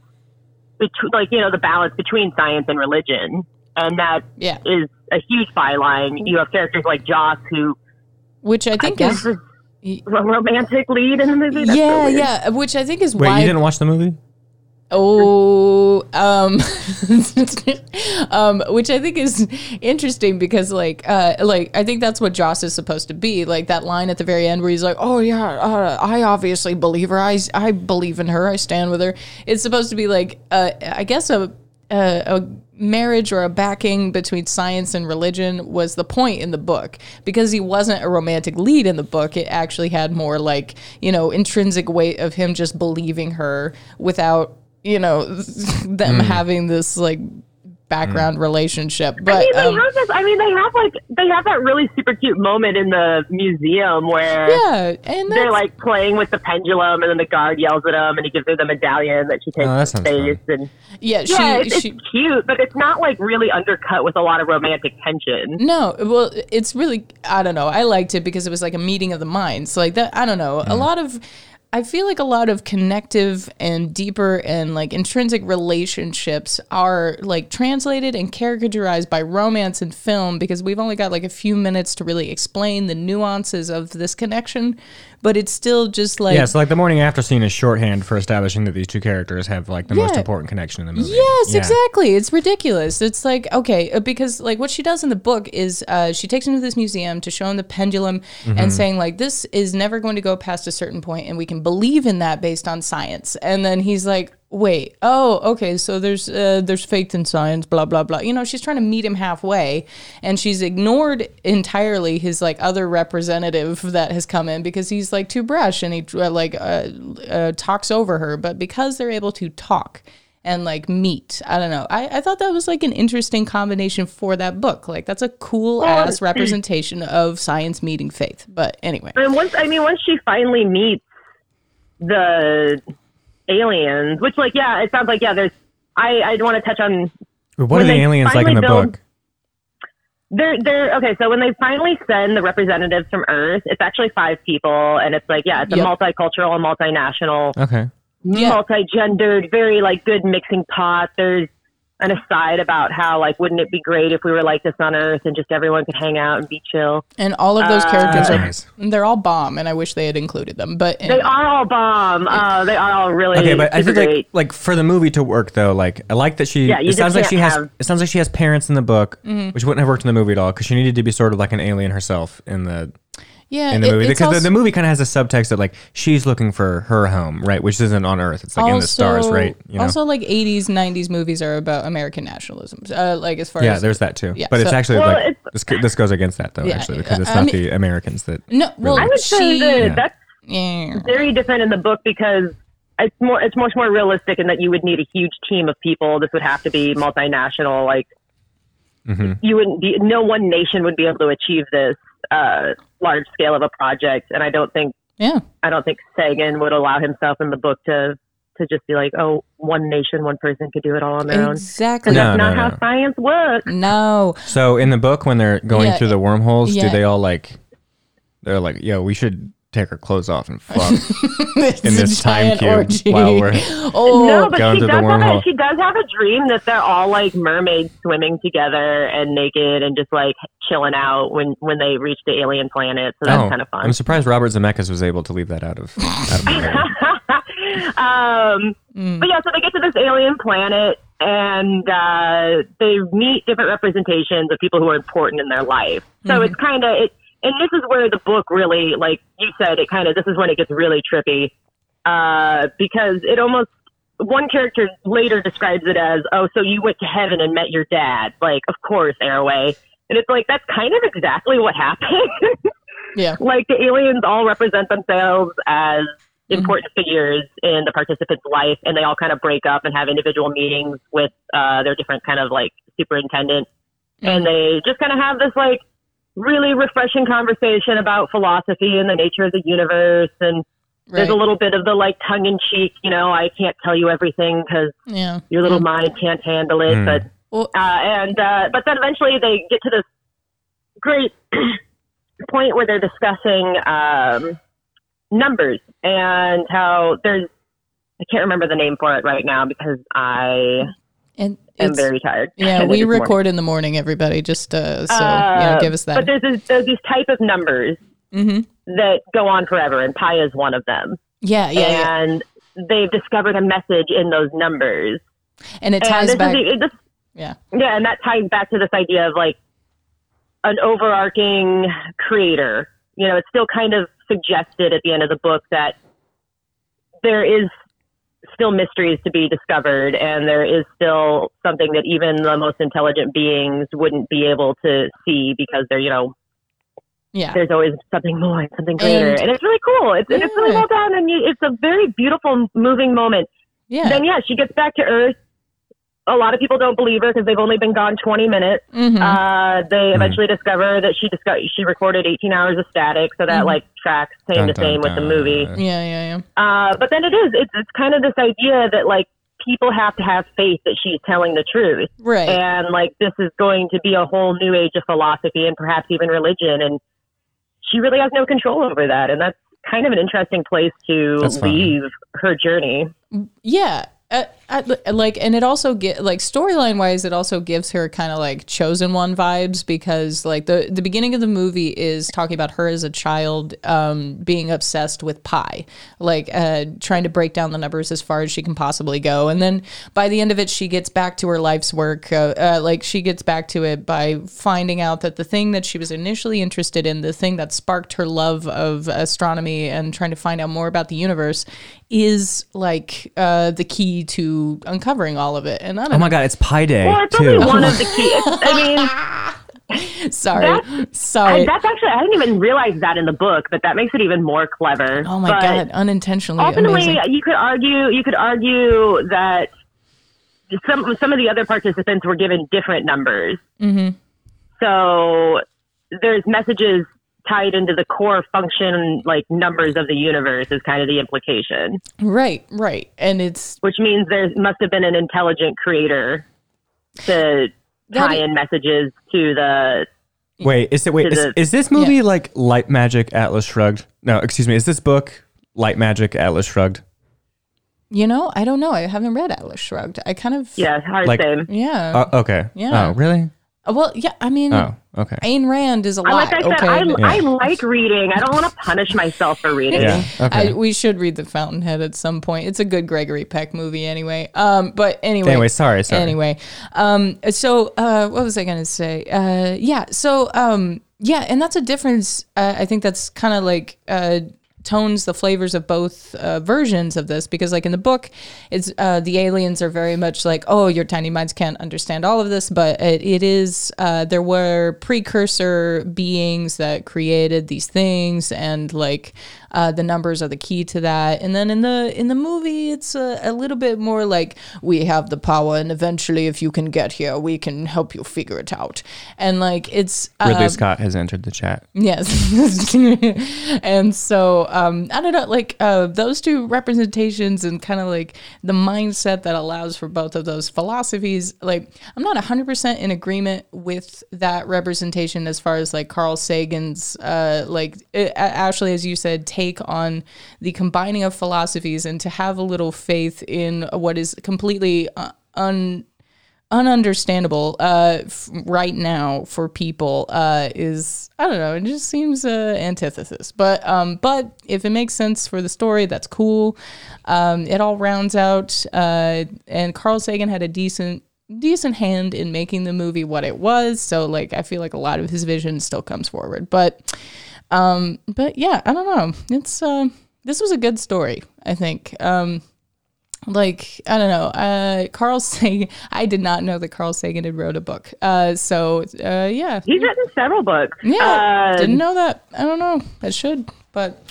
[SPEAKER 3] between, like you know, the balance between science and religion, and that
[SPEAKER 1] yeah,
[SPEAKER 3] is a huge byline. You have characters like Joss, who
[SPEAKER 1] which I
[SPEAKER 3] I
[SPEAKER 1] think
[SPEAKER 3] guess
[SPEAKER 1] is
[SPEAKER 3] is a romantic lead in the movie. That's
[SPEAKER 1] yeah,
[SPEAKER 3] weird.
[SPEAKER 1] yeah, which I think is
[SPEAKER 2] Wait,
[SPEAKER 1] why
[SPEAKER 2] you didn't watch the movie?
[SPEAKER 1] Oh, um, um, which I think is interesting because, like, uh, like I think that's what Joss is supposed to be. Like that line at the very end where he's like, "Oh yeah, uh, I obviously believe her. I, I believe in her. I stand with her." It's supposed to be like, uh, I guess a, a a marriage or a backing between science and religion was the point in the book because he wasn't a romantic lead in the book it actually had more like you know intrinsic weight of him just believing her without you know them mm. having this like background mm. relationship
[SPEAKER 3] I
[SPEAKER 1] but
[SPEAKER 3] mean, they
[SPEAKER 1] um,
[SPEAKER 3] have this. I mean, they have like they have that really super cute moment in the museum where
[SPEAKER 1] yeah and
[SPEAKER 3] they're like playing with the pendulum, and then the guard yells at them, and he gives her the medallion that she takes
[SPEAKER 2] Oh, that
[SPEAKER 3] to
[SPEAKER 2] sounds
[SPEAKER 3] space. And
[SPEAKER 1] yeah she,
[SPEAKER 3] yeah, it's,
[SPEAKER 1] she
[SPEAKER 3] it's cute, but it's not like really undercut with a lot of romantic tension.
[SPEAKER 1] No, well, it's really I don't know. I liked it because it was like a meeting of the minds. Like that, I don't know. A mm. lot of I feel like a lot of connective and deeper and like intrinsic relationships are like translated and caricaturized by romance and film because we've only got like a few minutes to really explain the nuances of this connection, but it's still just like
[SPEAKER 2] Yeah, so like the morning after scene is shorthand for establishing that these two characters have like the most important connection in the movie.
[SPEAKER 1] Yes,
[SPEAKER 2] Yeah.
[SPEAKER 1] exactly. It's ridiculous. It's like okay, uh, because like what she does in the book is uh, she takes him to this museum to show him the pendulum
[SPEAKER 2] Mm-hmm.
[SPEAKER 1] and saying like this is never going to go past a certain point, and we can believe in that based on science. And then he's like, wait, oh, okay, so there's uh, there's faith in science, blah blah blah. You know, she's trying to meet him halfway, and she's ignored entirely his like other representative that has come in because he's like too brash and he uh, like uh, uh, talks over her. But because they're able to talk and like meet. I don't know. I, I thought that was like an interesting combination for that book. Like that's a cool ass representation of science meeting faith. But anyway.
[SPEAKER 3] And once, I mean, once she finally meets the aliens, which, like, yeah, it sounds like, yeah, there's. I I want to touch on
[SPEAKER 2] What are the aliens like in the
[SPEAKER 3] build-
[SPEAKER 2] book?
[SPEAKER 3] They're they're okay. So when they finally send the representatives from Earth, it's actually five people, and it's like yeah, it's a
[SPEAKER 1] Yep.
[SPEAKER 3] multicultural and multinational,
[SPEAKER 2] Okay.
[SPEAKER 1] Yeah.
[SPEAKER 3] multi-gendered, very like good mixing pot. There's an aside about how like wouldn't it be great if we were like this on Earth and just everyone could hang out and be chill.
[SPEAKER 1] And all of those
[SPEAKER 3] Uh,
[SPEAKER 1] characters are
[SPEAKER 2] Nice.
[SPEAKER 1] they're all bomb and I wish they had included them. But
[SPEAKER 3] They are all bomb. Uh, they are all really
[SPEAKER 2] Okay, but I
[SPEAKER 3] super
[SPEAKER 2] think like, like for the movie to work though, like I like that she.
[SPEAKER 3] Yeah, you
[SPEAKER 2] it sounds like she
[SPEAKER 3] can't
[SPEAKER 2] has.
[SPEAKER 3] have-
[SPEAKER 2] It sounds like she has parents in the book,
[SPEAKER 1] Mm-hmm.
[SPEAKER 2] which wouldn't have worked in the movie at all because she needed to be sort of like an alien herself in the
[SPEAKER 1] yeah,
[SPEAKER 2] in the
[SPEAKER 1] it-
[SPEAKER 2] movie because the,
[SPEAKER 1] also-
[SPEAKER 2] the movie kind of has a subtext that like she's looking for her home, right? Which isn't on Earth. It's like in the stars, right? You know?
[SPEAKER 1] Also, like '80s, '90s movies are about American nationalism. Uh, like as far
[SPEAKER 2] yeah,
[SPEAKER 1] as
[SPEAKER 2] there's that too.
[SPEAKER 1] Yeah,
[SPEAKER 2] but it's actually
[SPEAKER 3] Well,
[SPEAKER 2] like
[SPEAKER 3] it's-
[SPEAKER 2] this, this goes against that though,
[SPEAKER 1] Yeah,
[SPEAKER 2] actually, because it's
[SPEAKER 1] I
[SPEAKER 2] not
[SPEAKER 1] mean-
[SPEAKER 2] the Americans that.
[SPEAKER 1] no, well,
[SPEAKER 3] I would
[SPEAKER 1] she,
[SPEAKER 3] say that
[SPEAKER 2] Yeah.
[SPEAKER 3] that's
[SPEAKER 1] yeah.
[SPEAKER 3] very different in the book because it's more it's much more realistic in that you would need a huge team of people. This would have to be multinational. Like
[SPEAKER 2] Mhm.
[SPEAKER 3] you wouldn't be no one nation would be able to achieve this uh, large scale of a project. And I don't think
[SPEAKER 1] yeah.
[SPEAKER 3] I don't think Sagan would allow himself in the book to to just be like, oh, one nation, one person could do it all on their own.
[SPEAKER 1] Exactly.
[SPEAKER 2] No,
[SPEAKER 3] That's not
[SPEAKER 2] no,
[SPEAKER 3] how science works.
[SPEAKER 1] No.
[SPEAKER 2] So in the book, when they're going
[SPEAKER 1] Yeah,
[SPEAKER 2] through the wormholes,
[SPEAKER 1] yeah.
[SPEAKER 2] do they all like? They're like, "Yo, we should take her clothes off and fuck in this time
[SPEAKER 1] giant
[SPEAKER 2] cube
[SPEAKER 1] orgy.
[SPEAKER 2] while we're
[SPEAKER 1] oh,
[SPEAKER 3] no, but
[SPEAKER 2] going
[SPEAKER 3] she
[SPEAKER 2] through
[SPEAKER 3] does
[SPEAKER 2] the
[SPEAKER 3] have a, she does have a dream that they're all like mermaids swimming together and naked and just like chilling out when when they reach the alien planet. So that's
[SPEAKER 2] Oh,
[SPEAKER 3] kind of fun.
[SPEAKER 2] I'm surprised Robert Zemeckis was able to leave that out of, out of the movie.
[SPEAKER 3] um, But yeah, so they get to this alien planet and uh, they meet different representations of people who are important in their life. So it's kind of it, and this is where the book really, like you said, it kind of this is when it gets really trippy uh, because it almost one character later describes it as, "Oh, so you went to heaven and met your dad?" Like, of course, Arroway. And it's like that's kind of exactly what happened.
[SPEAKER 1] yeah.
[SPEAKER 3] like the aliens all represent themselves as important figures in the participant's life and they all kind of break up and have individual meetings with uh, their different kind of like superintendent and they just kind of have this like really refreshing conversation about philosophy and the nature of the universe and there's a little bit of the like tongue in cheek you know i can't tell you everything because
[SPEAKER 1] Yeah.
[SPEAKER 3] your little mind can't handle it
[SPEAKER 2] Mm.
[SPEAKER 3] but
[SPEAKER 1] Well,
[SPEAKER 3] uh, and uh, but then eventually they get to this great point where they're discussing um, numbers and how there's I can't remember the name for it right now because I
[SPEAKER 1] and
[SPEAKER 3] am
[SPEAKER 1] it's,
[SPEAKER 3] very tired.
[SPEAKER 1] yeah, we
[SPEAKER 3] morning.
[SPEAKER 1] record in the morning, everybody. Just uh, so you know,
[SPEAKER 3] Uh,
[SPEAKER 1] give us that.
[SPEAKER 3] But there's, this, there's these type of numbers
[SPEAKER 1] hmm
[SPEAKER 3] that go on forever, and pi is one of them.
[SPEAKER 1] Yeah, yeah, yeah.
[SPEAKER 3] and they've discovered a message in those numbers.
[SPEAKER 1] And it
[SPEAKER 3] and
[SPEAKER 1] ties
[SPEAKER 3] this
[SPEAKER 1] back.
[SPEAKER 3] Is, this,
[SPEAKER 1] yeah.
[SPEAKER 3] Yeah, and that ties back to this idea of like an overarching creator. You know, it's still kind of suggested at the end of the book that there is still mysteries to be discovered and there is still something that even the most intelligent beings wouldn't be able to see because they're, you know,
[SPEAKER 1] Yeah.
[SPEAKER 3] there's always something more something greater.
[SPEAKER 1] And-
[SPEAKER 3] And, it's really cool. It's, and it's really
[SPEAKER 1] Yeah.
[SPEAKER 3] well done and you, it's a very beautiful, moving moment.
[SPEAKER 1] Yeah.
[SPEAKER 3] Then, yeah, she gets back to Earth. A lot of people don't believe her because they've only been gone 20 minutes.
[SPEAKER 1] Mhm.
[SPEAKER 3] Uh, they eventually discover that she disco- she recorded 18 hours of static, so that
[SPEAKER 1] Mhm.
[SPEAKER 3] like tracks same
[SPEAKER 2] Dun,
[SPEAKER 3] to
[SPEAKER 2] dun,
[SPEAKER 3] same with the movie.
[SPEAKER 1] yeah, yeah, yeah.
[SPEAKER 3] Uh, but then it is it's it's kind of this idea that like people have to have faith that she's telling the truth,
[SPEAKER 1] Right.
[SPEAKER 3] and like this is going to be a whole new age of philosophy and perhaps even religion, and she really has no control over that, and that's kind of an interesting place to leave her journey.
[SPEAKER 1] Yeah. Uh, I, like and it also get like storyline wise it also gives her kind of like chosen one vibes because like the the beginning of the movie is talking about her as a child um being obsessed with pi like uh trying to break down the numbers as far as she can possibly go. And then by the end of it she gets back to her life's work uh, uh, like she gets back to it by finding out that the thing that she was initially interested in the thing that sparked her love of astronomy and trying to find out more about the universe is like uh, the key to uncovering all of it. And I
[SPEAKER 2] Oh
[SPEAKER 1] don't
[SPEAKER 2] my god, it's Pi Day
[SPEAKER 3] Well, it's
[SPEAKER 2] too.
[SPEAKER 3] only one of the key. I mean.
[SPEAKER 1] Sorry.
[SPEAKER 3] That's-
[SPEAKER 1] Sorry.
[SPEAKER 3] I, that's actually I didn't even realize that in the book, but that makes it even more clever.
[SPEAKER 1] oh my
[SPEAKER 3] But
[SPEAKER 1] God. Unintentionally
[SPEAKER 3] Ultimately,
[SPEAKER 1] amazing.
[SPEAKER 3] you could argue you could argue that some some of the other participants were given different numbers.
[SPEAKER 1] Mm-hmm.
[SPEAKER 3] So there's messages tied into the core function, like numbers of the universe, is kind of the implication.
[SPEAKER 1] Right, right. And it's
[SPEAKER 3] Which means there must have been an intelligent creator to tie
[SPEAKER 1] i-
[SPEAKER 3] in messages to the
[SPEAKER 2] Wait, is it wait? Is,
[SPEAKER 3] the-
[SPEAKER 2] is this movie like Light Magic Atlas Shrugged? No, excuse me. Is this book Light Magic Atlas Shrugged?
[SPEAKER 1] you know, I don't know. I haven't read Atlas Shrugged. I kind of
[SPEAKER 3] yeah hard
[SPEAKER 2] Like-
[SPEAKER 3] same.
[SPEAKER 1] Yeah.
[SPEAKER 2] Uh, okay.
[SPEAKER 1] Yeah.
[SPEAKER 2] Oh, really?
[SPEAKER 1] Well, yeah, I mean
[SPEAKER 2] Oh, okay.
[SPEAKER 1] Ayn Rand is a
[SPEAKER 3] I-
[SPEAKER 1] lot.
[SPEAKER 3] Like I said,
[SPEAKER 1] okay.
[SPEAKER 3] I,
[SPEAKER 2] Yeah.
[SPEAKER 3] I like reading. I don't want to punish myself for reading.
[SPEAKER 2] Yeah. Okay.
[SPEAKER 1] I, we should read The Fountainhead at some point. It's a good Gregory Peck movie anyway. Um, but anyway.
[SPEAKER 2] Anyway, sorry, sorry.
[SPEAKER 1] Anyway, um, so uh, what was I going to say? Uh, yeah, so um, yeah, and that's a difference. Uh, I think that's kind of like uh, tones the flavors of both uh, versions of this because, like in the book, it's uh, the aliens are very much like, oh, your tiny minds can't understand all of this, but it, it is uh, there were precursor beings that created these things, and like uh, the numbers are the key to that. And then in the in the movie, it's a, a little bit more like we have the power, and eventually, if you can get here, we can help you figure it out. And like it's
[SPEAKER 2] Ridley
[SPEAKER 1] um,
[SPEAKER 2] Scott has entered the chat.
[SPEAKER 1] Yes. and so um, I don't know, like uh, those two representations and kind of like the mindset that allows for both of those philosophies. Like, I'm not 100% in agreement with that representation as far as like Carl Sagan's, uh, like, uh, Ashley, as you said, take on the combining of philosophies and to have a little faith in what is completely uh, un ununderstandable uh, f- right now for people uh, is I don't know. It just seems uh, antithesis. But um, but if it makes sense for the story, that's cool. Um, it all rounds out, uh, and Carl Sagan had a decent decent hand in making the movie what it was. So like I feel like a lot of his vision still comes forward. But um, but yeah, I don't know. It's uh, this was a good story. I think. Um, like I don't know, uh, Carl Sagan. I did not know that Carl Sagan had wrote a book. Uh, so uh, yeah,
[SPEAKER 3] He's written several books.
[SPEAKER 1] yeah,
[SPEAKER 3] Uh,
[SPEAKER 1] didn't know that. I don't know. I should, but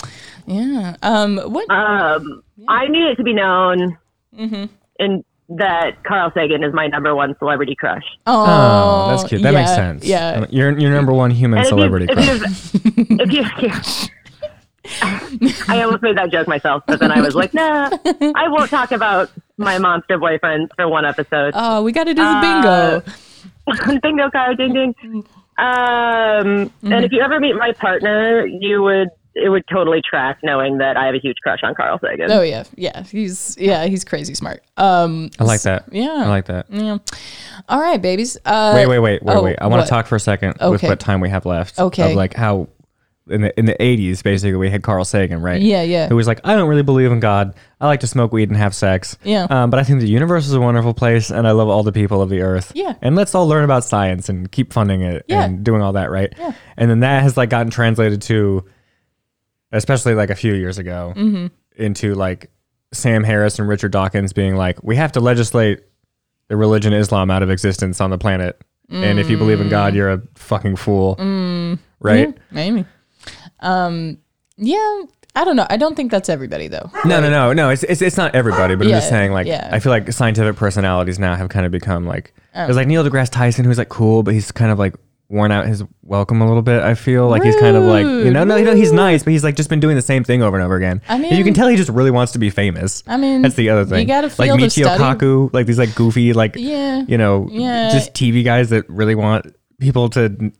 [SPEAKER 1] yeah. Um, what?
[SPEAKER 3] um, I need it to be known
[SPEAKER 1] Mm-hmm.
[SPEAKER 3] in that Carl Sagan is my number one celebrity crush.
[SPEAKER 1] oh,
[SPEAKER 2] Oh, that's cute. That makes sense.
[SPEAKER 1] Yeah.
[SPEAKER 2] You're your number one human
[SPEAKER 3] And if you-
[SPEAKER 2] celebrity
[SPEAKER 3] if
[SPEAKER 2] crush.
[SPEAKER 3] you, if you, if you, I almost made that joke myself, but then I was like, nah, I won't talk about my monster boyfriends for one episode.
[SPEAKER 1] Oh, we got to do the
[SPEAKER 3] Uh,
[SPEAKER 1] bingo.
[SPEAKER 3] Bingo card, ding ding. Um, and if you ever meet my partner, you would it would totally track knowing that I have a huge crush on Carl Sagan.
[SPEAKER 1] Oh yeah, yeah. He's yeah, he's crazy smart. Um,
[SPEAKER 2] I like that.
[SPEAKER 1] yeah.
[SPEAKER 2] I like that.
[SPEAKER 1] yeah. All right, babies. Uh,
[SPEAKER 2] Wait, wait, wait, wait,
[SPEAKER 1] oh,
[SPEAKER 2] wait. I want to talk for a second with what time we have left.
[SPEAKER 1] Okay.
[SPEAKER 2] Of like how in the in the eighties, basically, we had Carl Sagan, right?
[SPEAKER 1] Yeah, yeah.
[SPEAKER 2] Who was like, I don't really believe in God. I like to smoke weed and have sex.
[SPEAKER 1] Yeah.
[SPEAKER 2] Um, but I think the universe is a wonderful place, and I love all the people of the earth.
[SPEAKER 1] Yeah.
[SPEAKER 2] And let's all learn about science and keep funding it
[SPEAKER 1] Yeah.
[SPEAKER 2] and doing all that, right?
[SPEAKER 1] Yeah.
[SPEAKER 2] And then that has like gotten translated to, especially like a few years ago,
[SPEAKER 1] Mm-hmm.
[SPEAKER 2] into like Sam Harris and Richard Dawkins being like, we have to legislate the religion Islam out of existence on the planet. And if you believe in
[SPEAKER 1] Mm.
[SPEAKER 2] God, you're a fucking fool. Right?
[SPEAKER 1] Yeah, maybe. Um, yeah. I don't know. I don't think that's everybody though.
[SPEAKER 2] No, no, no, no. It's, it's it's not everybody, but I'm just saying. Like,
[SPEAKER 1] yeah.
[SPEAKER 2] I feel like scientific personalities now have kind of become like.
[SPEAKER 1] Oh.
[SPEAKER 2] There's like Neil deGrasse Tyson, who's like cool, but he's kind of like worn out his welcome a little bit. I feel like he's kind of like you know, no, you know, he's nice, but he's like just been doing the same thing over and over again.
[SPEAKER 1] I
[SPEAKER 2] And you can tell he just really wants to be famous.
[SPEAKER 1] I mean,
[SPEAKER 2] that's the other thing.
[SPEAKER 1] you gotta
[SPEAKER 2] like
[SPEAKER 1] feel the
[SPEAKER 2] Michio
[SPEAKER 1] study.
[SPEAKER 2] Kaku, like these like goofy, like
[SPEAKER 1] Yeah.
[SPEAKER 2] you know,
[SPEAKER 1] Yeah.
[SPEAKER 2] just TV guys that really want people to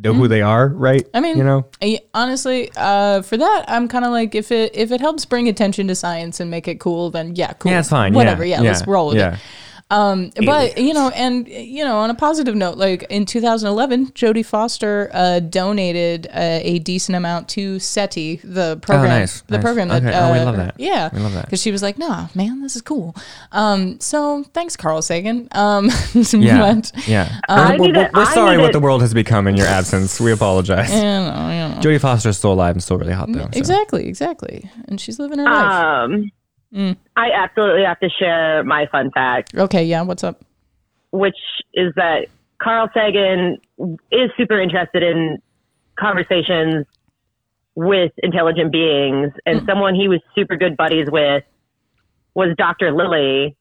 [SPEAKER 2] know who they are, right?
[SPEAKER 1] Mm-hmm. I mean,
[SPEAKER 2] you know,
[SPEAKER 1] I- honestly, uh, for that, I'm kind of like if it if it helps bring attention to science and make it cool, then yeah, cool.
[SPEAKER 2] yeah, it's fine.
[SPEAKER 1] Whatever.
[SPEAKER 2] yeah,
[SPEAKER 1] Yeah, let's roll with
[SPEAKER 2] yeah.
[SPEAKER 1] it. Um, but you know, and you know, on a positive note, like in 2011, Jodie Foster uh, donated uh, a decent amount to SETI, the program,
[SPEAKER 2] Oh, nice,
[SPEAKER 1] the
[SPEAKER 2] nice.
[SPEAKER 1] program that.
[SPEAKER 2] Okay. Oh, we
[SPEAKER 1] uh,
[SPEAKER 2] love that.
[SPEAKER 1] Yeah,
[SPEAKER 2] We love that.
[SPEAKER 1] because she was like, "Nah, man, this is cool." Um, so thanks, Carl Sagan. Um,
[SPEAKER 2] Yeah,
[SPEAKER 1] but,
[SPEAKER 2] yeah.
[SPEAKER 3] I
[SPEAKER 2] we're, we're- we're sorry what
[SPEAKER 3] it-
[SPEAKER 2] the world has become in your absence. We apologize.
[SPEAKER 1] you know, you know.
[SPEAKER 2] Jodie Foster is still alive and still really hot though. so.
[SPEAKER 1] Exactly, exactly, and she's living her life.
[SPEAKER 3] Um, Mm. I absolutely have to share my fun fact,
[SPEAKER 1] Okay, yeah, what's up?
[SPEAKER 3] which is that Carl Sagan is super interested in conversations with intelligent beings, and mm. someone he was super good buddies with was Dr. Lilly,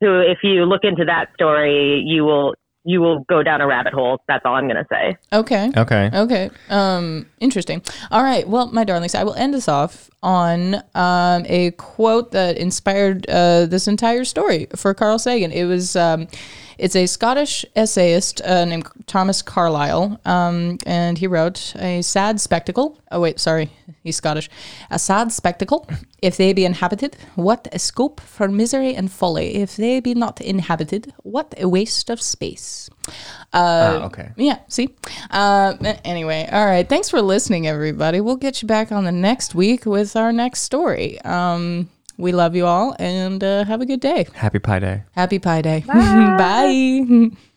[SPEAKER 3] who, if you look into that story, you will you will go down a rabbit hole. That's all I'm going to say.
[SPEAKER 1] Okay.
[SPEAKER 2] Okay.
[SPEAKER 1] Okay. Um, interesting. All right. Well, my darlings, I will end us off on um, a quote that inspired uh, this entire story for Carl Sagan. It was um, it's a Scottish essayist uh, named Thomas Carlyle, um, and he wrote a sad spectacle. Oh wait, sorry, he's Scottish. A sad spectacle. If they be inhabited, what a scope for misery and folly. If they be not inhabited, what a waste of space. Uh,
[SPEAKER 2] Ah, okay.
[SPEAKER 1] yeah, see? Uh, anyway, all right. Thanks for listening, everybody. We'll get you back on the next week with our next story. Um, we love you all and uh, have a good day.
[SPEAKER 2] Happy Pi Day.
[SPEAKER 1] Happy Pi Day. Bye.